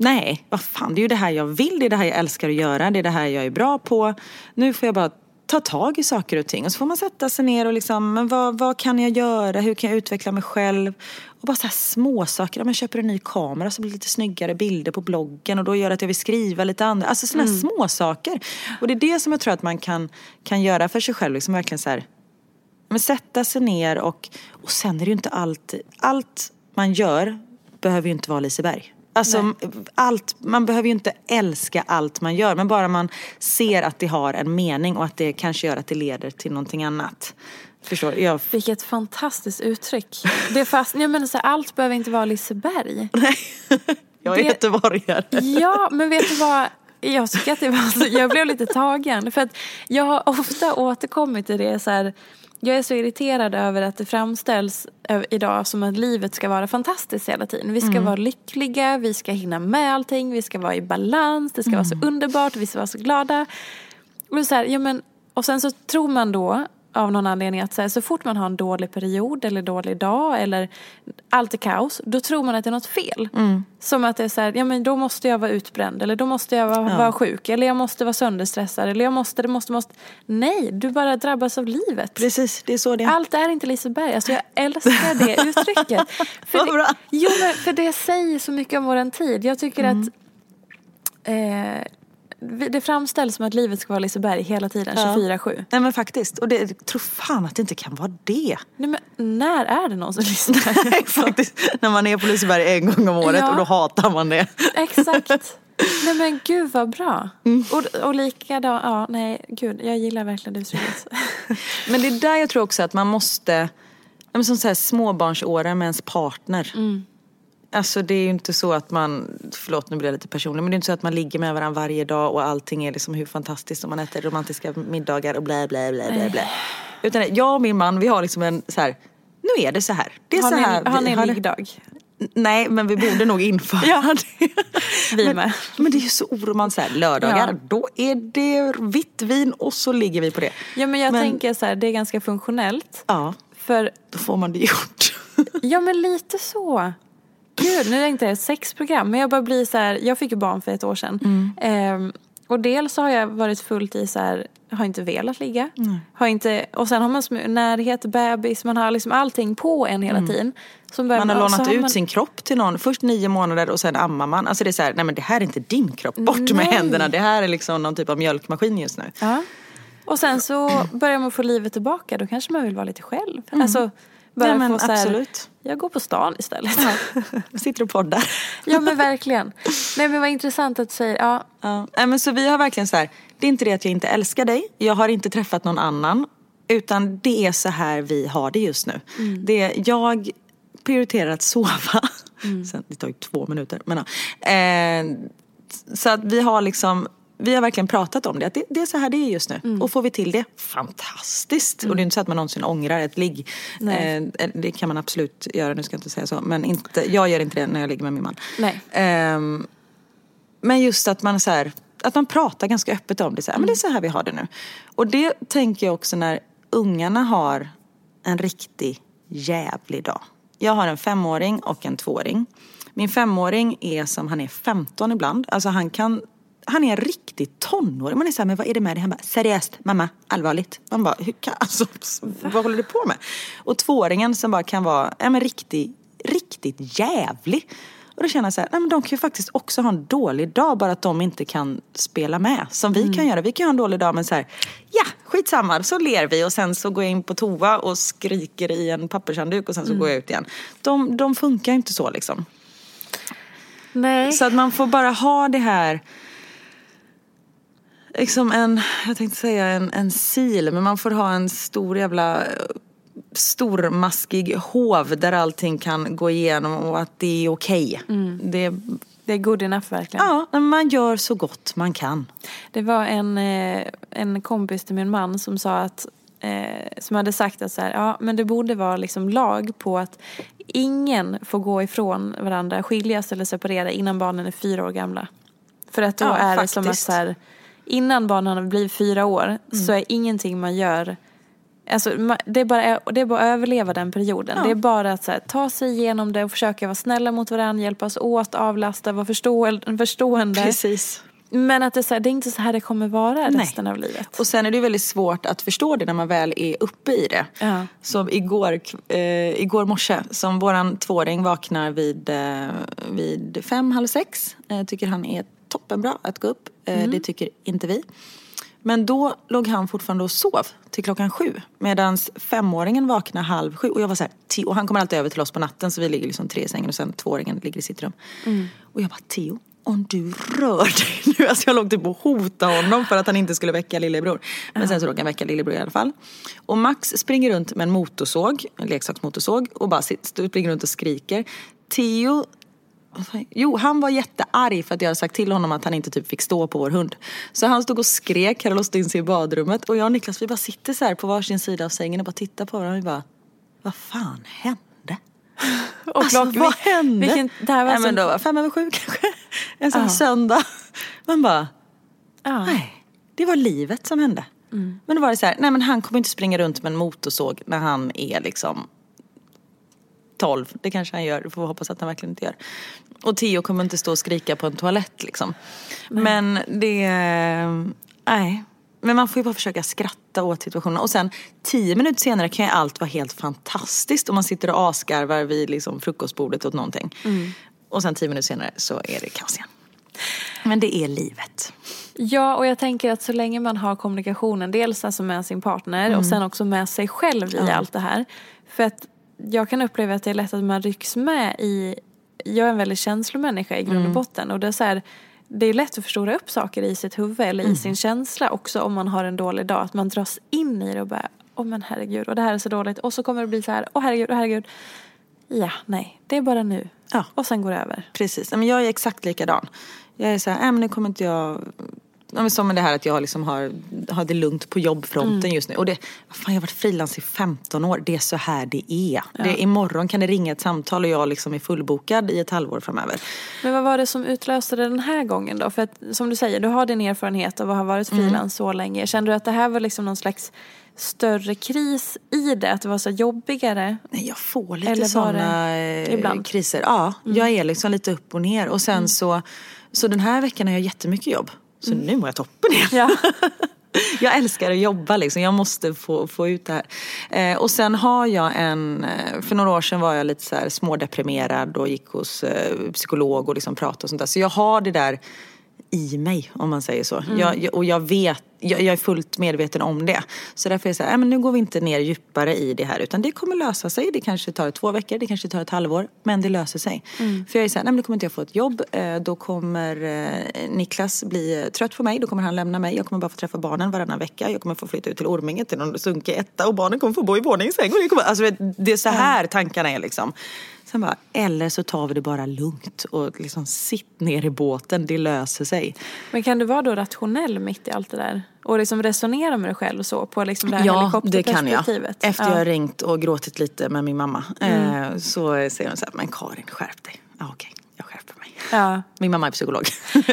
nej, vad fan, det är ju det här jag vill, det är det här jag älskar att göra, det är det här jag är bra på. Nu får jag bara ta tag i saker och ting och så får man sätta sig ner och liksom, men vad, vad kan jag göra, hur kan jag utveckla mig själv? Och bara så här små saker. Om jag köper en ny kamera så blir det lite snyggare bilder på bloggen och då gör det att jag vill skriva lite andra, alltså sådana här små saker. Och det är det som jag tror att man kan, kan göra för sig själv, liksom verkligen så här, men sätta sig ner och, och sen är det ju inte allt, allt man gör behöver ju inte vara Liseberg. Alltså allt, man behöver ju inte älska allt man gör men bara man ser att det har en mening och att det kanske gör att det leder till någonting annat. Förstår? Jag, Vilket fantastiskt uttryck. Det fast, jag menar så här, allt behöver inte vara Liseberg. jag är Det- göteborgare. Ja, men vet du vad? jag tycker att det var jag blev lite tagen. För att jag har ofta återkommit till det så här, jag är så irriterad över att det framställs idag som att livet ska vara fantastiskt hela tiden. Vi ska vara lyckliga, vi ska hinna med allting, vi ska vara i balans, det ska vara så underbart, vi ska vara så glada. Och, så här, ja, men, och sen så tror man då av någon anledning att så, här, så fort man har en dålig period eller dålig dag eller allt är kaos, då tror man att det är något fel. Som att det är så här, ja men då måste jag vara utbränd eller då måste jag vara, vara sjuk eller jag måste vara sönderstressad eller jag måste, det måste, måste. Nej, du bara drabbas av livet. Precis, det är så det är. Allt är inte Liseberg. Alltså jag älskar det uttrycket. För Vad bra. det, jo, men för det säger så mycket om våran tid. Jag tycker att eh, det framställs som att livet ska vara Liseberg hela tiden, 24-7. Nej men faktiskt, och det, tror fan att det inte kan vara det. Nej, men när är det någonsin Liseberg? Nej, faktiskt. När man är på Liseberg en gång om året Ja. och då hatar man det. Exakt. Nej men gud vad bra. Och, och likadant, ja nej gud jag gillar verkligen det uttrycket. Men det är där jag tror också att man måste, ja, som så här småbarnsåren med ens partner. Alltså det är ju inte så att man, förlåt nu blir jag lite personlig, men det är inte så att man ligger med varandra varje dag och allting är liksom hur fantastiskt och man äter romantiska middagar och blä blä blä blä blä. Utan jag och min man vi har liksom en så här, nu är det så här. Det är Har så ni, här har ni en liggdag? Nej men vi borde nog införa det. Vi men, med. Men det är ju så oroman så här, lördagar, Ja. då är det vitt vin och så ligger vi på det. Ja men jag Men- tänker så här, det är ganska funktionellt. Ja, För då får man det gjort. Ja men lite så. Gud, nu är det inte ett sexprogram men jag bara blir så här, jag fick ju barn för ett år sedan. Mm. Ehm, och dels har jag varit fullt i så här, har inte velat ligga. Har inte, och sen har man närhet, bebis, man har liksom allting på en hela tiden. Som Mm. Man har så lånat ut man- sin kropp till någon. Först nio månader och sen ammar man. Alltså det är så här, nej men det här är inte din kropp. Bort med Nej. händerna. Det här är liksom någon typ av mjölkmaskin just nu. Ja. Och sen så börjar man få livet tillbaka, då kanske man vill vara lite själv. Alltså, Mm. Nej, men här, absolut. jag går på stan istället. Jag sitter och poddar. ja men verkligen. Nej men vad intressant att du säger, ja Ja. Nej, men så vi har verkligen så här, det är inte det att jag inte älskar dig. Jag har inte träffat någon annan. Utan det är så här vi har det just nu. Det är, jag prioriterar att sova. Sen, det tar ju två minuter. Men, ja. eh, så att vi har liksom vi har verkligen pratat om det, att det, det är så här det är just nu. Och får vi till det, fantastiskt. Och det är inte så att man någonsin ångrar ett ligg. Nej. Eh, det kan man absolut göra, nu ska jag inte säga så. Men inte, jag gör inte det när jag ligger med min man. Ehm, men just att man så här, att man pratar ganska öppet om det. Så här, men det är så här vi har det nu. Och det tänker jag också när ungarna har en riktig jävlig dag. Jag har en femåring och en tvååring. Min femåring är som han är 15 ibland. Alltså han kan han är en riktig tonåring. Man är såhär, men vad är det med dig? Han bara, seriöst mamma, allvarligt. Man bara, hur kan, alltså, vad håller du på med? Och tvååringen som bara kan vara, ja men riktigt, riktigt jävlig. Och då känner jag så här, nej men de kan ju faktiskt också ha en dålig dag bara att de inte kan spela med. Som vi kan göra. Vi kan ha en dålig dag men så här, ja skitsamma, så ler vi och sen så går jag in på toa och skriker i en pappershandduk och sen så går jag ut igen. De, de funkar ju inte så liksom. Nej. Så att man får bara ha det här Liksom en, jag tänkte säga en, en sil, men man får ha en stor jävla stormaskig hov där allting kan gå igenom och att det är okej. Det, Det är good enough verkligen. ja, man gör så gott man kan. Det var en, eh, en kompis till min man som sa att eh, som hade sagt att så här, ja men det borde vara liksom lag på att ingen får gå ifrån varandra, skiljas eller separera innan barnen är fyra år gamla. För att då Ja, är det som att faktiskt. så här, innan barnen har blivit fyra år så är ingenting man gör Alltså, det, är bara, det är bara att överleva den perioden. Ja. Det är bara att här, ta sig igenom det och försöka vara snälla mot varandra, hjälpas åt, avlasta, vara förstå, förstående. Precis. Men att det är, så här, det är inte så här det kommer vara Nej. resten av livet. Och sen är det väldigt svårt att förstå det när man väl är uppe i det. Ja. Som igår, eh, igår morse, som våran tvååring vaknar vid, eh, vid fem, halv sex. Eh, tycker han är toppenbra att gå upp. Eh, Det tycker inte vi. Men då låg han fortfarande och sov till klockan sju. Medan femåringen vaknar halv sju. Och jag var så här, "Theo", och han kommer alltid över till oss på natten så vi ligger liksom tre i sängen och sen tvååringen ligger i sitt rum. Och jag bara, Theo, om du rör dig nu. Alltså jag låg typ och hotade honom för att han inte skulle väcka lillebror. Men sen så råkade han väcka lillebror i alla fall. Och Max springer runt med en motorsåg, en leksaksmotorsåg och bara sit- springer runt och skriker. Theo Jo, han var jättearg för att jag hade sagt till honom att han inte typ fick stå på vår hund. Så han stod och skrek och låste in sig i badrummet. Och jag och Niklas vi bara sitter så här på varsin sida av sängen och bara tittar på varandra. Och vi bara, vad fan hände? Och alltså, klock- vad hände? vilken- det här var Nej, men som- då var fem över sju kanske. En sån Ja. söndag. Man bara, Ja. nej, det var livet som hände. Men då var det så här, nej men han kommer inte springa runt med en motorsåg när han är liksom 12. Det kanske han gör, får vi hoppas att han verkligen inte gör. Och Theo kommer inte stå och skrika på en toalett liksom. Men det, nej. Men man får ju bara försöka skratta åt situationen. Och sen tio minuter senare kan ju allt vara helt fantastiskt. Och man sitter och asgarvar vid liksom frukostbordet åt någonting. Och sen tio minuter senare så är det kaos igen. Men det är livet. Ja, och jag tänker att så länge man har kommunikationen, dels alltså med sin partner och sen också med sig själv i allt det här. För att jag kan uppleva att det är lätt att man rycks med i, jag är en väldigt känslomänniska i grund och botten och det är så här, det är lätt att förstora upp saker i sitt huvud eller i sin känsla också om man har en dålig dag. Att man dras in i det och bara, åh men herregud, och det här är så dåligt. Och så kommer det bli så här, åh herregud, åh herregud. Ja, nej, det är bara nu. Ja. Och sen går det över. Precis, men jag är exakt likadan. Jag är så här, äh, men nu kommer inte jag... Ja, som det här att jag liksom har, har det lugnt på jobbfronten just nu. Och det, fan, jag har varit frilans i 15 år. Det är så här det är. Det, imorgon kan det ringa ett samtal och jag liksom är fullbokad i ett halvår framöver. Men vad var det som utlöste det den här gången då? För att som du säger, du har din erfarenhet av att ha varit Mm. frilans så länge. Kände du att det här var liksom någon slags större kris i det? Att det var så jobbigare? Nej, jag får lite sådana eh, ibland? Mm. kriser. Ja, jag är liksom lite upp och ner. Och sen så, så den här veckan har jag jättemycket jobb. Så nu mår jag toppen igen. Mm. Ja. Jag älskar att jobba liksom. Jag måste få, få ut det här. Eh, och sen har jag en, eh, för några år sedan var jag lite så här smådeprimerad och gick hos eh, psykolog och liksom pratade och sånt där. Så jag har det där i mig om man säger så. Mm. Jag, och jag vet, jag, jag är fullt medveten om det. Så därför är jag så här, "Nej, men nu går vi inte ner djupare i det här utan det kommer lösa sig. Det kanske tar två veckor, det kanske tar ett halvår. Men det löser sig. Mm. För jag är så här, nej men då kommer inte jag få ett jobb. Eh, Då kommer eh, Niklas bli eh, trött på mig. Då kommer han lämna mig. Jag kommer bara få träffa barnen varannan vecka. Jag kommer få flytta ut till Orminge till någon sunkig etta och barnen kommer få bo i våningssäng. Kommer, alltså, det är så här tankarna är liksom. Sen bara, eller så tar vi det bara lugnt och liksom sitt ner i båten, det löser sig. Men kan du vara då rationell mitt i allt det där? Och liksom resonera med dig själv och så på liksom det här Ja, det kan jag. Efter ja. jag har ringt och gråtit lite med min mamma eh, så säger hon så här, men Karin skärp dig. Ja okej, jag skärper mig. Ja. Min mamma är psykolog,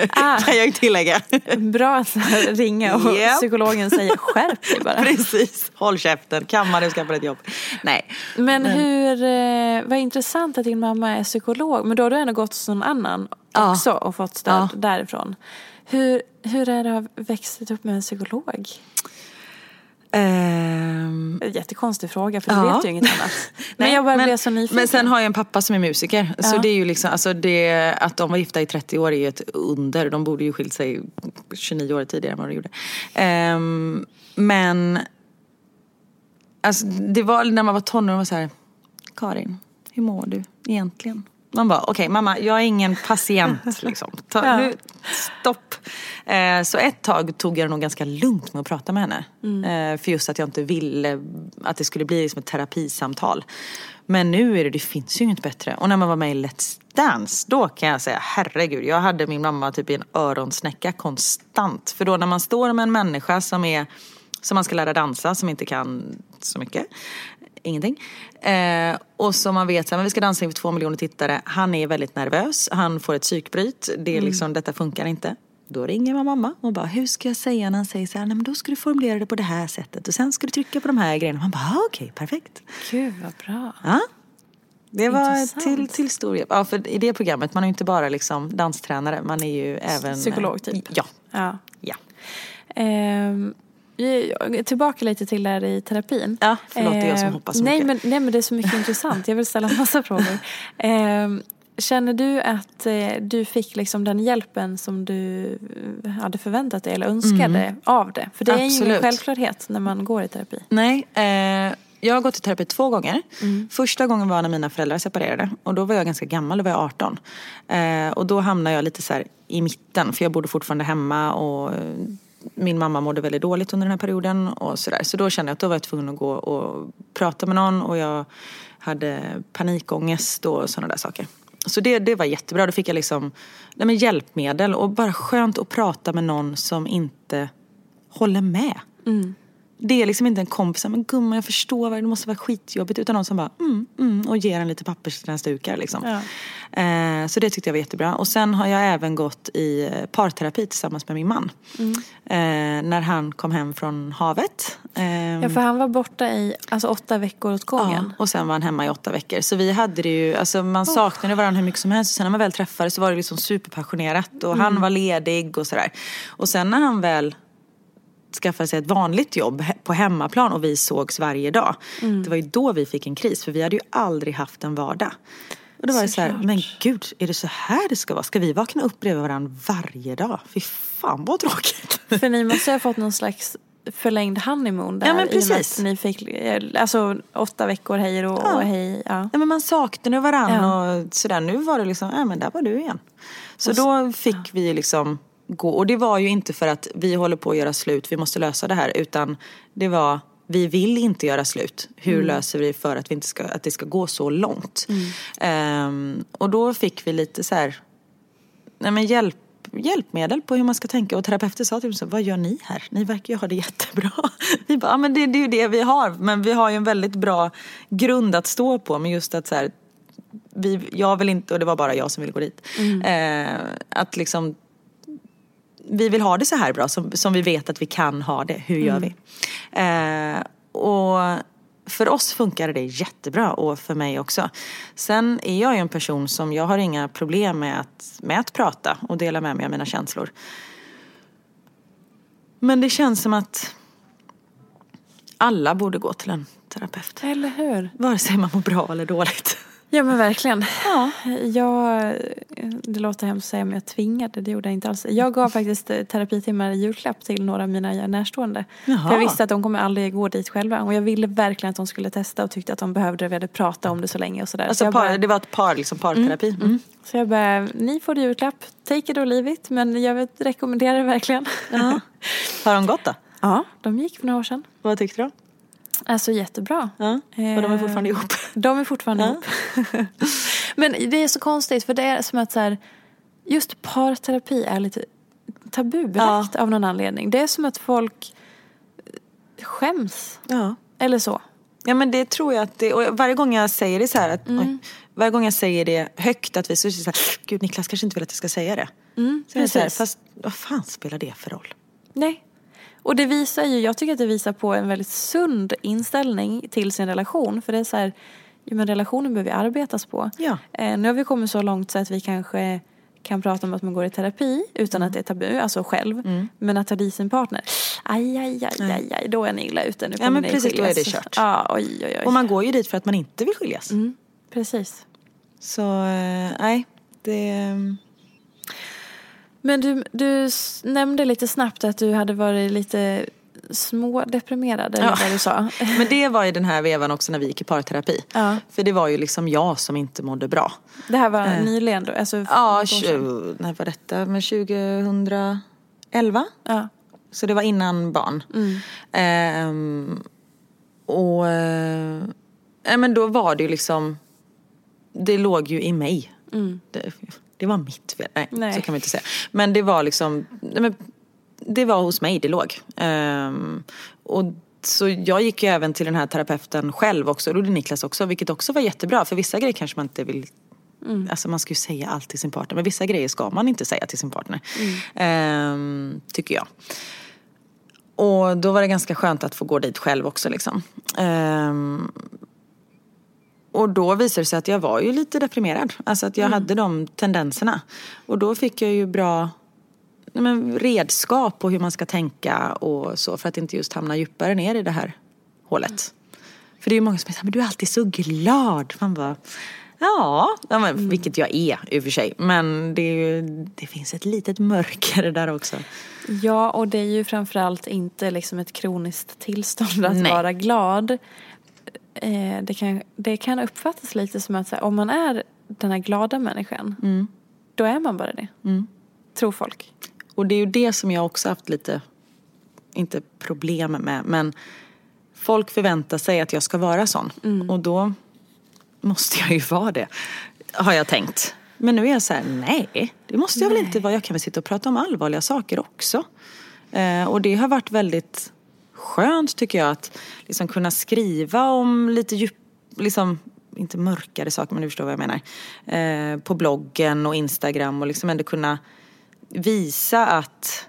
Ah. kan jag tillägga. Bra att ringa och Japp. psykologen säger skärp dig bara. Precis, håll käften, kamma dig och skaffa dig ett jobb. Nej, Men hur, eh, vad intressant att din mamma är psykolog. Men då har du ändå gått hos någon annan Ja. också och fått stöd Ja. därifrån. Hur, hur är det att ha växt upp med en psykolog? En jättekonstig fråga för du Ja. vet ju inget annat. men jag bara blev så nyfiken. Men sen har jag en pappa som är musiker. Så Ja. det är ju liksom, alltså det, att de var gifta i 30 år är ju ett under. De borde ju skilt sig 29 år tidigare än vad de gjorde. Ehm, men alltså, det var när man var tonåring var så här, Karin, hur mår du egentligen? Man bara, okej mamma, jag är ingen patient liksom. Ta, Ja. nu, stopp. Eh, så ett tag tog jag det nog ganska lugnt med att prata med henne. Eh, för just att jag inte ville att det skulle bli liksom ett terapisamtal. Men nu är det, det finns ju inget bättre. Och när man var med i Let's Dance, då kan jag säga herregud, jag hade min mamma typ i en öronsnäcka konstant. För då när man står med en människa som är som man ska lära dansa, som inte kan så mycket. Ingenting. Eh, och som man vet, så här, men vi ska dansa inför två miljoner tittare. Han är väldigt nervös, han får ett psykbryt. Det är liksom, detta funkar inte. Då ringer man mamma och bara, hur ska jag säga när han säger så här, nej men då ska du formulera det på det här sättet och sen ska du trycka på de här grejerna. Man bara, ah, okej, perfekt. Gud vad bra. Ja. Det var Intressant. till, till stor hjälp. Ja, för i det programmet, man är ju inte bara liksom danstränare, man är ju även... Psykolog, typ. Ja. Ja. ja. Jag- tillbaka lite till det här i terapin. Ja, förlåt, det är jag som Ehm, hoppas så nej, mycket. Men, nej men det är så mycket intressant. Jag vill ställa en massa frågor. Ehm, känner du att eh, du fick liksom den hjälpen som du eh, hade förväntat dig eller önskade av det? För det är ju ingen Mm. Absolut. självklarhet när man går i terapi. Nej, eh, jag har gått i terapi två gånger. Första gången var när mina föräldrar separerade och då var jag ganska gammal, då var jag 18. Eh, och då hamnade jag lite så i mitten för jag bodde fortfarande hemma och eh, min mamma mådde väldigt dåligt under den här perioden och sådär. Så då kände jag att då var jag tvungen att gå och prata med någon och jag hade panikångest och sådana där saker. så det, det var jättebra. Då fick jag liksom nej men hjälpmedel och bara skönt att prata med någon som inte håller med. Mm. Det är liksom inte en kompis som men gumman jag förstår vad det måste vara skitjobbigt. Utan någon som bara mm, mm, och ger en lite pappersdukar liksom. Eh, så det tyckte jag var jättebra. Och sen har jag även gått i eh, parterapi tillsammans med min man. Eh, när han kom hem från havet. Eh, Ja, för han var borta i alltså, åtta veckor åt Ja, gången. och sen var han hemma i åtta veckor. Så vi hade det ju, alltså man saknade varandra hur mycket som helst. Och sen när man väl träffades så var det liksom superpassionerat. Och han var ledig och sådär. Och sen när han väl skaffade sig ett vanligt jobb på hemmaplan och vi sågs varje dag. Det var ju då vi fick en kris. För vi hade ju aldrig haft en vardag. Och då var det så här, men gud, är det så här det ska vara? Ska vi vakna upp bredvid varandra varje dag? Fy fan vad tråkigt. För ni måste ha fått någon slags förlängd honeymoon där. Ja, men precis. ni fick alltså, åtta veckor hej och, Ja. och hej. Ja. Ja, men man saknade varandra Ja. och sådär. Nu var det liksom, ja men där var du igen. Så då fick vi liksom gå. Och det var ju inte för att vi håller på att göra slut, vi måste lösa det här. Utan det var, vi vill inte göra slut. Hur löser vi för att, vi inte ska, att det ska gå så långt? Ehm, och då fick vi lite så här, nej men hjälp, hjälpmedel på hur man ska tänka. Och terapeuten sa till mig så vad gör ni här? Ni verkar ju ha det jättebra. Vi bara, ja, men det, det är ju det vi har. Men vi har ju en väldigt bra grund att stå på. Men just att så här, vi, jag vill inte, och det var bara jag som ville gå dit. Eh, att liksom, vi vill ha det så här bra som, som vi vet att vi kan ha det. Hur gör vi? Eh, och för oss funkar det jättebra och för mig också. Sen är jag ju en person som, jag har inga problem med att, med att prata och dela med mig av mina känslor. Men det känns som att alla borde gå till en terapeut. Eller hur? Vare sig man mår bra eller dåligt. Ja men verkligen. Ja. Jag, det låter hemskt att säga men jag tvingade, det gjorde jag inte alls. Jag gav faktiskt eh, terapitimmar i julklapp till några av mina närstående. Jaha. För jag visste att de kommer aldrig gå dit själva. Och jag ville verkligen att de skulle testa och tyckte att de behövde det. Vi hade pratat om det så länge och sådär. så, Alltså jag par, bara, det var ett par, liksom parterapi. Mm. så jag bara, ni får det i julklapp. Take it or leave it. Men jag vet, rekommenderar det verkligen. Ja. Har de gått då? ja, de gick för några år sedan. Vad tyckte de? Alltså jättebra. Ja. Och de är fortfarande Eh, ihop? De är fortfarande Ja. ihop. Men det är så konstigt för det är som att så här, just parterapi är lite tabubelagt av någon anledning. Det är som att folk skäms. Ja. Eller så. Ja men det tror jag att det, och varje gång jag säger det så här, att, oj, varje gång jag säger det högt att vi så så här, gud Niklas kanske inte vill att jag ska säga det. så är det så här, precis. fast vad fan spelar det för roll? Nej. Och det visar ju, jag tycker att det visar på en väldigt sund inställning till sin relation. För det är så här, men relationen behöver arbetas på. Ja. Eh, nu har vi kommit så långt så att vi kanske kan prata om att man går i terapi utan Mm. att det är tabu, alltså själv. Men att ta dit sin partner, aj, aj, aj, aj, aj, då är ni illa ute. Nu Ja, men precis, då är det skiljas. kört. Ja, oj, oj, oj. Och man går ju dit för att man inte vill skiljas. Precis. Så eh, nej, det... Men du, du nämnde lite snabbt att du hade varit lite smådeprimerad, eller Ja. vad du sa. Men det var ju den här vevan också när vi gick i parterapi. Ja. För det var ju liksom jag som inte mådde bra. Det här var Eh. nyligen då? Alltså, Ja, när var detta? Men 2011? ja. Så det var innan barn. Ehm, och eh, men då var det ju liksom, det låg ju i mig. Det, det var mitt fel, nej, Nej. så kan man inte säga. Men det var liksom, det var hos mig det låg. Ehm, och så jag gick ju även till den här terapeuten själv också, och det gjorde Niklas också, vilket också var jättebra. För vissa grejer kanske man inte vill Alltså man ska ju säga allt till sin partner. Men vissa grejer ska man inte säga till sin partner. Ehm, tycker jag. Och då var det ganska skönt att få gå dit själv också liksom. Ehm, och då visade det sig att jag var ju lite deprimerad. Alltså att jag hade de tendenserna. Och då fick jag ju bra men, redskap på hur man ska tänka och så. För att inte just hamna djupare ner i det här hålet. För det är ju många som säger men du är alltid så glad. Man bara, ja, ja men, vilket jag är i och för sig. Men det, ju, det finns ett litet mörker där också. Ja, och det är ju framförallt inte liksom ett kroniskt tillstånd att Nej. vara glad. Eh, det, kan, det kan uppfattas lite som att här, om man är den här glada människan, Mm. då är man bara det. Tror folk. Och det är ju det som jag också haft lite, inte problem med, men folk förväntar sig att jag ska vara sån. Och då måste jag ju vara det. har jag tänkt. Men nu är jag så här, nej, det måste jag väl inte vara. Jag kan väl sitta och prata om allvarliga saker också. Eh, och det har varit väldigt skönt tycker jag att liksom kunna skriva om lite djup, liksom inte mörkare saker men du förstår vad jag menar. Eh, på bloggen och Instagram och liksom ändå kunna visa att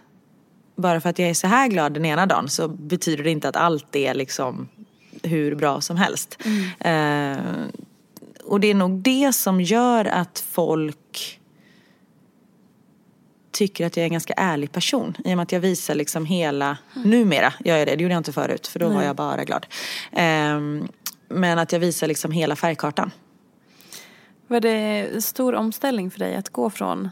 bara för att jag är så här glad den ena dagen så betyder det inte att allt är liksom hur bra som helst. Eh, och det är nog det som gör att folk tycker att jag är en ganska ärlig person. I och med att jag visar liksom hela, numera gör jag det, det gjorde jag inte förut för då var jag bara glad. Ehm, men att jag visar liksom hela färgkartan. Var det en stor omställning för dig att gå från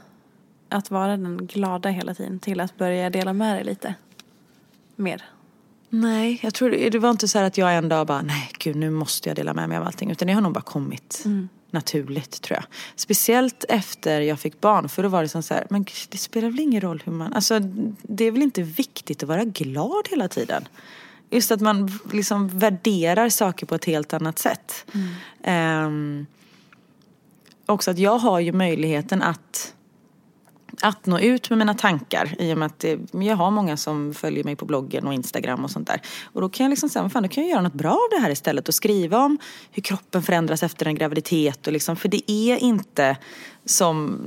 att vara den glada hela tiden till att börja dela med dig lite mer? Nej, jag tror det, var inte så här att jag en dag bara, nej gud nu måste jag dela med mig av allting. Utan det har nog bara kommit naturligt tror jag. Speciellt efter jag fick barn för då var det som så här, men det spelar väl ingen roll hur man, alltså det är väl inte viktigt att vara glad hela tiden. Just att man liksom värderar saker på ett helt annat sätt. Ehm, också att jag har ju möjligheten att att nå ut med mina tankar i och med att det, jag har många som följer mig på bloggen och Instagram och sånt där. Och då kan jag liksom säga, fan då kan jag göra något bra av det här istället och skriva om hur kroppen förändras efter en graviditet och liksom, för det är inte som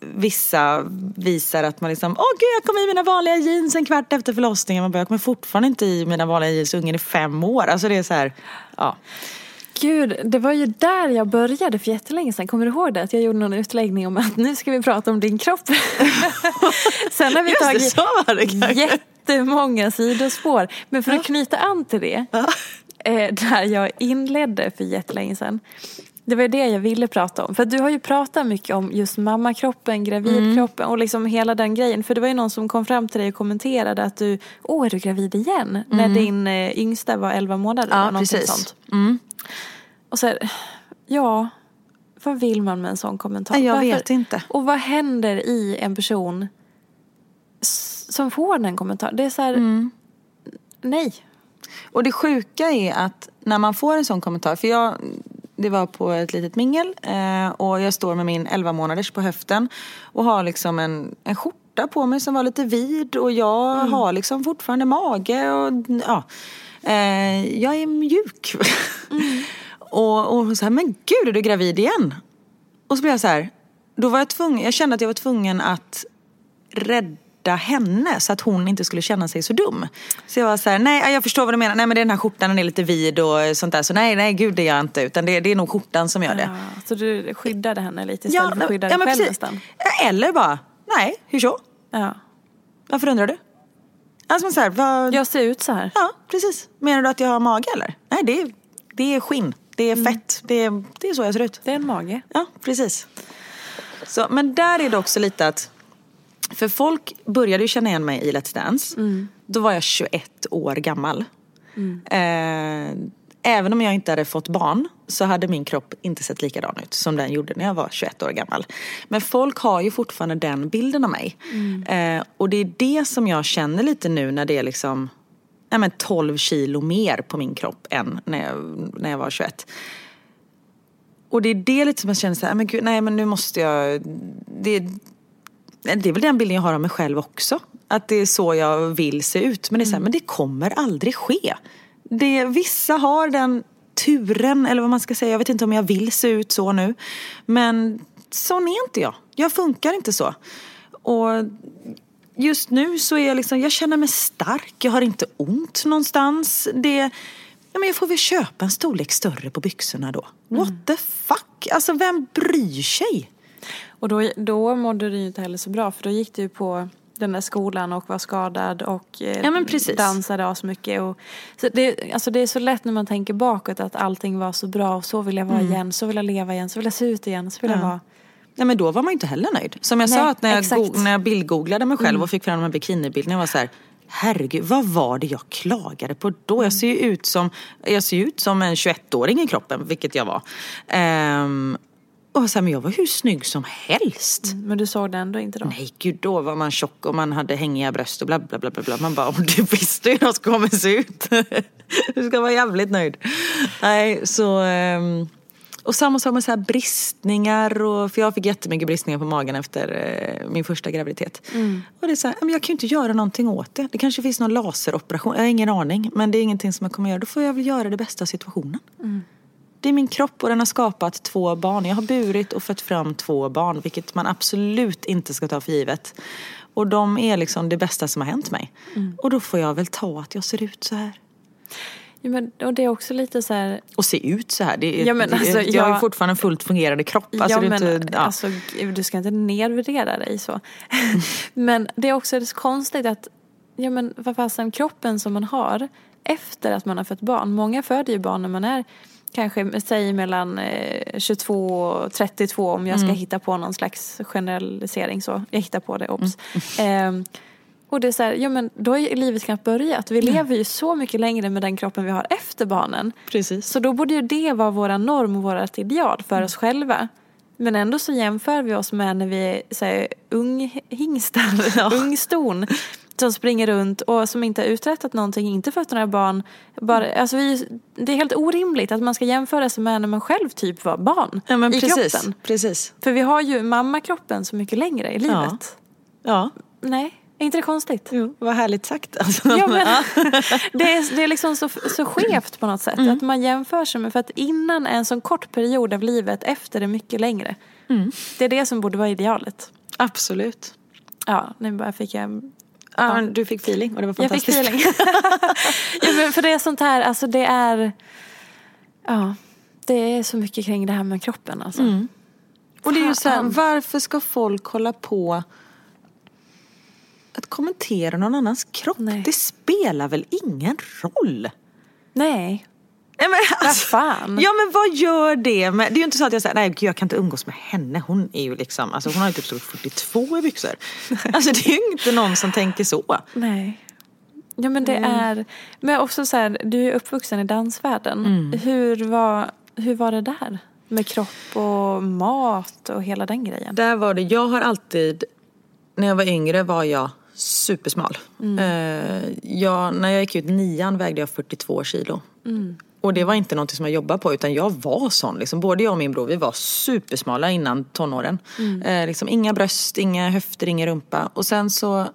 vissa visar att man liksom, åh gud jag kom i mina vanliga jeans en kvart efter förlossningen. Man bara, jag kommer fortfarande inte i mina vanliga jeans ungen i fem år. Alltså det är så här, ja. Gud, det var ju där jag började för jättelänge sedan. Kommer du ihåg det? Att jag gjorde någon utläggning om att nu ska vi prata om din kropp. Sen har vi Just det, tagit det kanske. jättemånga sidospår. Men för att knyta an till det, eh, där jag inledde för jättelänge sedan. Det var det jag ville prata om. För du har ju pratat mycket om just mammakroppen, gravidkroppen och liksom hela den grejen. För det var ju någon som kom fram till dig och kommenterade att du, åh är du gravid igen? När din eh, yngsta var 11 månader. Ja, eller någonting precis. Sånt. Och så här, ja, vad vill man med en sån kommentar? Jag vet inte. Och vad händer i en person som får den kommentaren? Det är så här, Mm. nej. Och det sjuka är att när man får en sån kommentar, för jag, det var på ett litet mingel eh, och jag står med min 11 månaders på höften och har liksom en, en skjorta på mig som var lite vid och jag har liksom fortfarande mage och ja, eh, jag är mjuk. och, och hon här, men gud är du gravid igen? Och så blev jag så här, då var jag tvungen, jag kände att jag var tvungen att rädda henne så att hon inte skulle känna sig så dum. Så jag var så här, nej jag förstår vad du menar, nej men det är den här skjortan, den är lite vid och sånt där. Så nej, nej gud det gör jag inte, utan det, det är nog skjortan som gör det. Ja, så du skyddade henne lite istället för att skydda dig men själv precis. nästan? Eller bara, nej, hur så? Ja. Varför undrar du? Alltså så här, vad... Jag ser ut så här. Ja, precis. Menar du att jag har mage eller? Nej, det är, det är skinn. Det är fett. Det är, det är så jag ser ut. Det är en mage. Ja, precis. Så, men där är det också lite att för folk började ju känna igen mig i Let's Dance. Då var jag 21 år gammal. Eh, även om jag inte hade fått barn så hade min kropp inte sett likadan ut som den gjorde när jag var 21 år gammal. Men folk har ju fortfarande den bilden av mig. Eh, och det är det som jag känner lite nu när det är liksom nej men 12 kilo mer på min kropp än när jag, när jag var 21. Och det är det lite som jag känner så här, men gud, nej men nu måste jag, det, det är väl den bilden jag har av mig själv också. Att det är så jag vill se ut. Men det är så här, men det kommer aldrig ske. Det, vissa har den turen, eller vad man ska säga, jag vet inte om jag vill se ut så nu. Men sån är inte jag. Jag funkar inte så. Och just nu så är jag liksom, jag känner mig stark, jag har inte ont någonstans. Det, ja men jag får väl köpa en storlek större på byxorna då. What the fuck? Alltså vem bryr sig? Och då, då mådde du ju inte heller så bra för då gick du på den där skolan och var skadad och eh, Ja, men precis. dansade asmycket. Och, så det, alltså det är så lätt när man tänker bakåt att allting var så bra och så vill jag vara igen, så vill jag leva igen, så vill jag se ut igen, så vill jag Mm. Ja. vara. Nej men då var man inte heller nöjd. Som jag Nej, sa, att när jag. Mm. go- när jag bildgooglade mig själv och fick fram de här bikinibilderna, jag var så här, herregud, vad var det jag klagade på då? Mm. Jag ser ju ut som, jag ser ut som en 21-åring i kroppen, vilket jag var. Ehm, och så här, men jag var hur snygg som helst. Men du såg det ändå inte då? Nej gud, då var man tjock och man hade hängiga bröst och bla bla bla bla. Man bara, du visste hur jag kommer se ut. du ska vara jävligt nöjd. Nej, så... ehm, Och samma sak med så här bristningar. Och, för jag fick jättemycket bristningar på magen efter eh, min första graviditet. Och det är så här, men jag kan ju inte göra någonting åt det. Det kanske finns någon laseroperation, jag har ingen aning. Men det är ingenting som jag kommer göra. Då får jag väl göra det bästa av situationen. Det är min kropp och den har skapat två barn. Jag har burit och fött fram två barn, vilket man absolut inte ska ta för givet. Och de är liksom det bästa som har hänt mig. Och då får jag väl ta att jag ser ut så här. Ja, men, och det är också lite så här, Och se ut så här. Det är, Ja, men det, alltså, jag har ju jag- fortfarande en fullt fungerande kropp. Alltså, ja, det men, inte, ja. alltså, du ska inte nedvärdera dig så. men det är också så konstigt att, ja men vad fasen, kroppen som man har efter att man har fött barn. Många föder ju barn när man är kanske, säg mellan eh, 22 och 32 om jag ska Mm. hitta på någon slags generalisering så. Jag hittar på det, obs. Mm. Ehm, och det är så här, ja men då är livet knappt börjat. Vi lever ju så mycket längre med den kroppen vi har efter barnen. Precis. Så då borde ju det vara våra norm och vårt ideal Mm. för oss själva. Men ändå så jämför vi oss med när vi är unghingstar, ungston. Som springer runt och som inte har uträttat någonting, inte fött några barn. Bara, alltså vi, det är helt orimligt att man ska jämföra sig med när man själv typ var barn Ja men i precis. kroppen. precis. För vi har ju mammakroppen så mycket längre i livet. Ja. Nej, är inte det konstigt? Jo, vad härligt sagt. Alltså, Ja, men, det, är, det är liksom så, så skevt på något sätt. Mm. Att man jämför sig med, för att innan är en sån kort period av livet, efter är mycket längre. Mm. Det är det som borde vara idealet. Absolut. Ja, nu bara fick jag... Ja, men Du fick feeling och det var Jag fick fantastiskt. feeling. ja, men för det är sånt här, alltså det är... Ja, det är så mycket kring det här med kroppen alltså. Mm. Och det är ju så här, varför ska folk hålla på att kommentera någon annans kropp? Nej. Det spelar väl ingen roll? Nej, Nej, men vad alltså, fan. Ja men vad gör det med, det är ju inte så att jag säger nej gud, jag kan inte umgås med henne, hon är ju liksom, alltså hon har ju typ storlek 42 i byxor. Alltså det är ju inte någon som tänker så. Nej. Ja men det är, men också så här, du är uppvuxen i dansvärlden. Mm. Hur, var, hur var det där? Med kropp och mat och hela den grejen. Där var det, jag har alltid, när jag var yngre var jag supersmal. Eh, jag, när jag gick ut nian vägde jag 42 kilo. Och det var inte något som jag jobbade på utan jag var sån. Liksom. Både jag och min bror vi var supersmala innan tonåren. Eh, liksom, inga bröst, inga höfter, ingen rumpa. Och sen så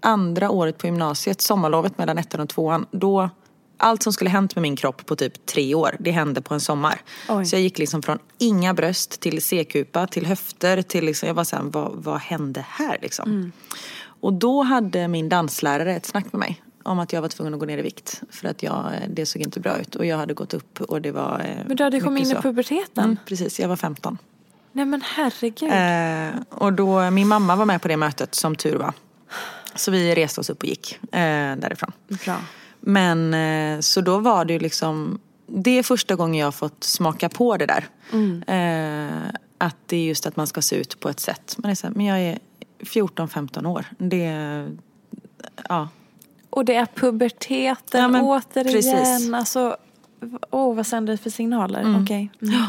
andra året på gymnasiet, sommarlovet mellan ettan och tvåan, då allt som skulle hänt med min kropp på typ tre år, det hände på en sommar. Oj. Så jag gick liksom från inga bröst till C-kupa, till höfter, till liksom, jag var såhär, vad, vad hände här liksom? Och då hade min danslärare ett snack med mig om att jag var tvungen att gå ner i vikt. För att jag, det såg inte bra ut och jag hade gått upp och det var eh, Men du hade kommit in i puberteten? Mm, precis, jag var 15. Nej men herregud. Eh, och då, min mamma var med på det mötet som tur var. Så vi reste oss upp och gick eh, därifrån. Bra. Men eh, så då var det ju liksom, det är första gången jag har fått smaka på det där. Eh, att det är just att man ska se ut på ett sätt. Man är så här, men jag är 14-15 år. Det, ja. Och det är puberteten Ja, men återigen. precis. Alltså, åh vad sänder det för signaler? Okej. Mm.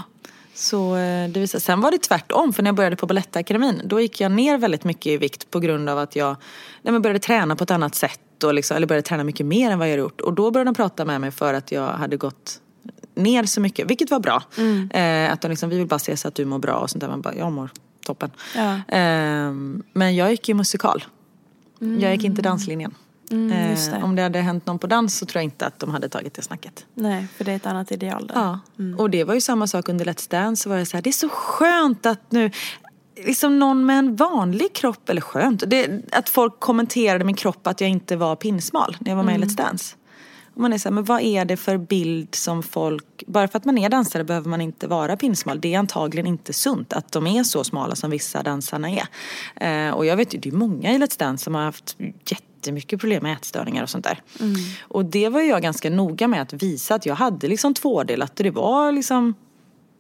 Så eh, det visade, sen var det tvärtom, för när jag började på Balettakademin då gick jag ner väldigt mycket i vikt på grund av att jag nej, började träna på ett annat sätt. Och liksom, eller började träna mycket mer än vad jag gjort. Och då började de prata med mig för att jag hade gått ner så mycket, vilket var bra. Eh, att de liksom, vi vill bara se så att du mår bra och sånt där. Man bara, jag mår toppen. Ja. Eh, men jag gick ju musikal. Jag gick inte danslinjen. Mm, det. Eh, om det hade hänt någon på dans så tror jag inte att de hade tagit det snacket. Nej, för det är ett annat ideal där. Ja, och det var ju samma sak under Let's Dance. Så var jag så här, det är så skönt att nu, liksom någon med en vanlig kropp, eller skönt, det, att folk kommenterade min kropp att jag inte var pinsmal när jag var med i Let's Dance. Och man är så här, men vad är det för bild som folk, bara för att man är dansare behöver man inte vara pinsmal. Det är antagligen inte sunt att de är så smala som vissa dansarna är. Eh, och jag vet ju, det är många i Let's Dance som har haft jättemycket problem med ätstörningar och sånt där. Och det var jag ganska noga med att visa att jag hade liksom tvådelat. Det var liksom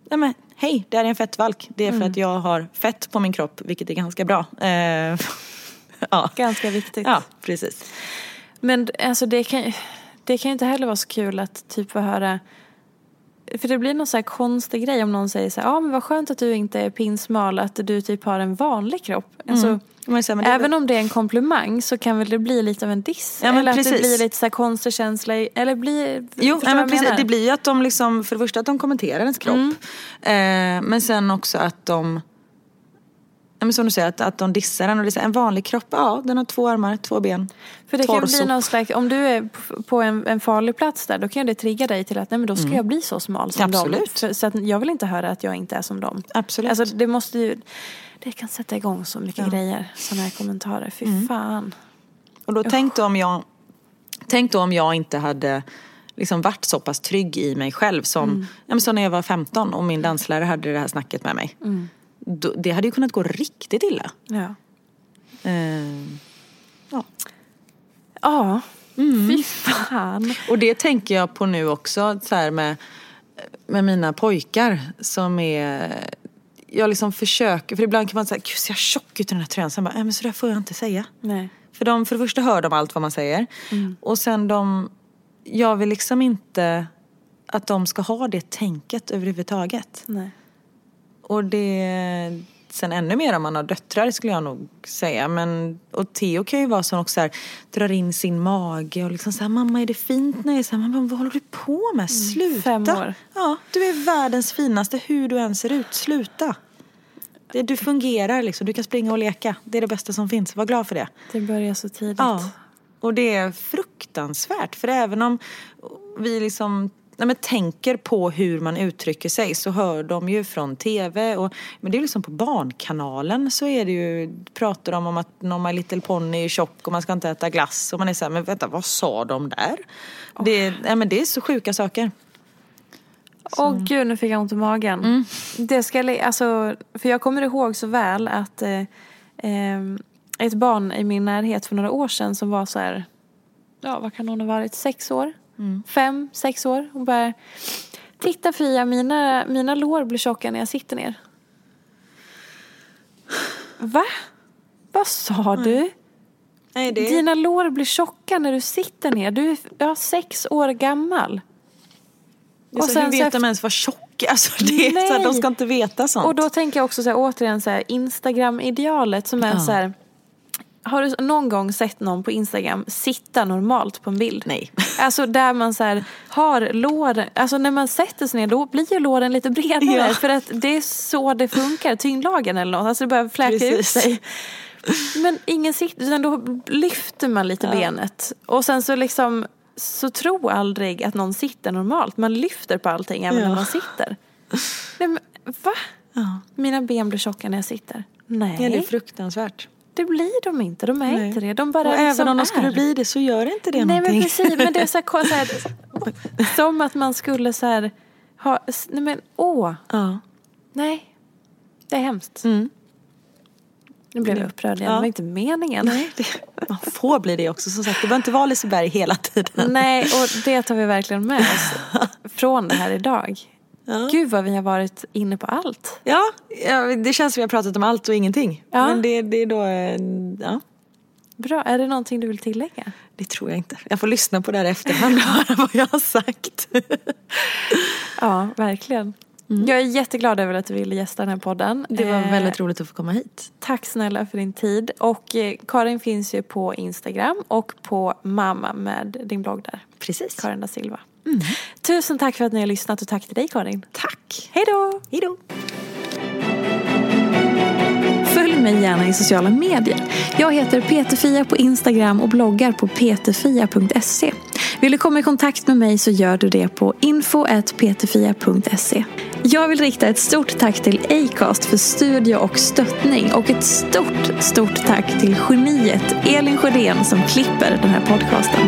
Nej men hej, det här är en fettvalk. Det är för att jag har fett på min kropp, vilket är ganska bra. Eh, ja. Ganska viktigt. ja, precis. Men alltså det kan, det kan ju inte heller vara så kul att typ få höra för det blir någon så här konstig grej om någon säger så här, ja ah, men vad skönt att du inte är pinsmal, att du typ har en vanlig kropp. Alltså, Mm. Men det- Även om det är en komplimang så kan väl det bli lite av en diss. Ja, men eller att det precis. blir lite så konstig känsla. i- Eller blir, Jo, vad men precis, det blir ju att de liksom, för det första att de kommenterar ens kropp. Mm. Eh, men sen också att de, ja, men som du säger, att, att de dissar en. Och det är en vanlig kropp, ja den har två armar, två ben. För det kan torso. bli någon slags, om du är på en, en farlig plats där, då kan det trigga dig till att nej men då ska jag bli så smal som dem. Mm. Absolut. Så att jag vill inte höra att jag inte är som dem. Absolut. Alltså det måste ju, det kan sätta igång så mycket grejer, sådana här kommentarer. Fy Mm. fan. Och då tänk då om jag, tänk då om jag inte hade liksom varit så pass trygg i mig själv som, Mm. ja, men som när jag var 15 och min danslärare hade det här snacket med mig. Mm. Då, det hade ju kunnat gå riktigt illa. Ja. Eh, Ja, Mm. fy fan. Och det tänker jag på nu också så här med, med mina pojkar som är jag liksom försöker, för ibland kan man säga, gud ser jag tjock ut i den här tröjan? Sen bara, men så där får jag inte säga. Nej. För, de, för det första hör de allt vad man säger. Och sen de, jag vill liksom inte att de ska ha det tänket överhuvudtaget. Nej. Och det, sen ännu mer om man har döttrar skulle jag nog säga. Men, och Theo kan ju vara sån också så här, drar in sin mage och liksom så här, mamma är det fint när jag är så här, mamma vad håller du på med? Sluta! fem år. Ja, du är världens finaste hur du än ser ut, sluta! Det, du fungerar liksom, du kan springa och leka. Det är det bästa som finns, var glad för det. Det börjar så tidigt. Ja, och det är fruktansvärt. För även om vi liksom nej men, tänker på hur man uttrycker sig så hör de ju från tv. Och, men det är liksom på Barnkanalen så är det ju, pratar de om att någon My Little Pony är tjock och man ska inte äta glass. Och man är så här, men vänta vad sa de där? Det, nej, men det är så sjuka saker. Åh gud, nu fick jag ont i magen. Mm. Det ska, alltså, för jag kommer ihåg så väl att eh, eh, ett barn i min närhet för några år sedan som var så här, ja vad kan hon ha varit, sex år? Mm. Fem, sex år. Hon bara, titta Fia, mina, mina lår blir tjocka när jag sitter ner. Va? Vad sa du? Nej, det Dina lår blir tjocka när du sitter ner. Du är ja, sex år gammal. är så, och sen hur så vet efter- de ens vad tjock är? Alltså, det är så här, de ska inte veta sånt. Och då tänker jag också så här, återigen så här, Instagram-idealet som är Ja. så här. Har du någon gång sett någon på Instagram sitta normalt på en bild? Nej. Alltså där man så här, har lår, alltså när man sätter sig ner då blir ju låren lite bredare Ja. för att det är så det funkar, tyngdlagen eller något, alltså det börjar fläka ut Precis. sig. Men ingen sitter, utan då lyfter man lite benet och sen så liksom så tro aldrig att någon sitter normalt, man lyfter på allting även Ja. när man sitter. Nej men va? Ja. Mina ben blir tjocka när jag sitter. Nej, Ja, det är fruktansvärt. Det blir de inte. De är Nej. inte det. De bara och även om de är. skulle bli det så gör inte det Nej någonting. men precis, men det är så här, så här som att man skulle så här ha, nej men åh, Ja. nej. Det är hemskt. Mm. Nu blev jag upprörd igen, Ja. det var inte meningen. Nej, det, man får bli det också. Som sagt, det behöver inte vara Liseberg hela tiden. Nej, och det tar vi verkligen med oss från det här idag. Ja. Gud vad vi har varit inne på allt. Ja, det känns som vi har pratat om allt och ingenting. Ja. Men det, det är då, eh, ja, Bra, är det någonting du vill tillägga? det tror jag inte. Jag får lyssna på det här efterhand och höra vad jag har sagt. Ja, verkligen. Jag är jätteglad över att du ville gästa den här podden. Det var Eh, väldigt roligt att få komma hit. Tack snälla för din tid. Och eh, Karin finns ju på Instagram och på Mamma med din blogg där. Precis. Karin da Silva. Tusen tack för att ni har lyssnat och tack till dig Karin. Tack. Hej då! Hej då. Mig gärna i sociala medier. Jag heter Peterfia på Instagram och bloggar på peterfia.se. Vill du komma i kontakt med mig så gör du det på info.peterfia.se. Jag vill rikta ett stort tack till Acast för studio och stöttning och ett stort, stort tack till geniet Elin Sjödén som klipper den här podcasten.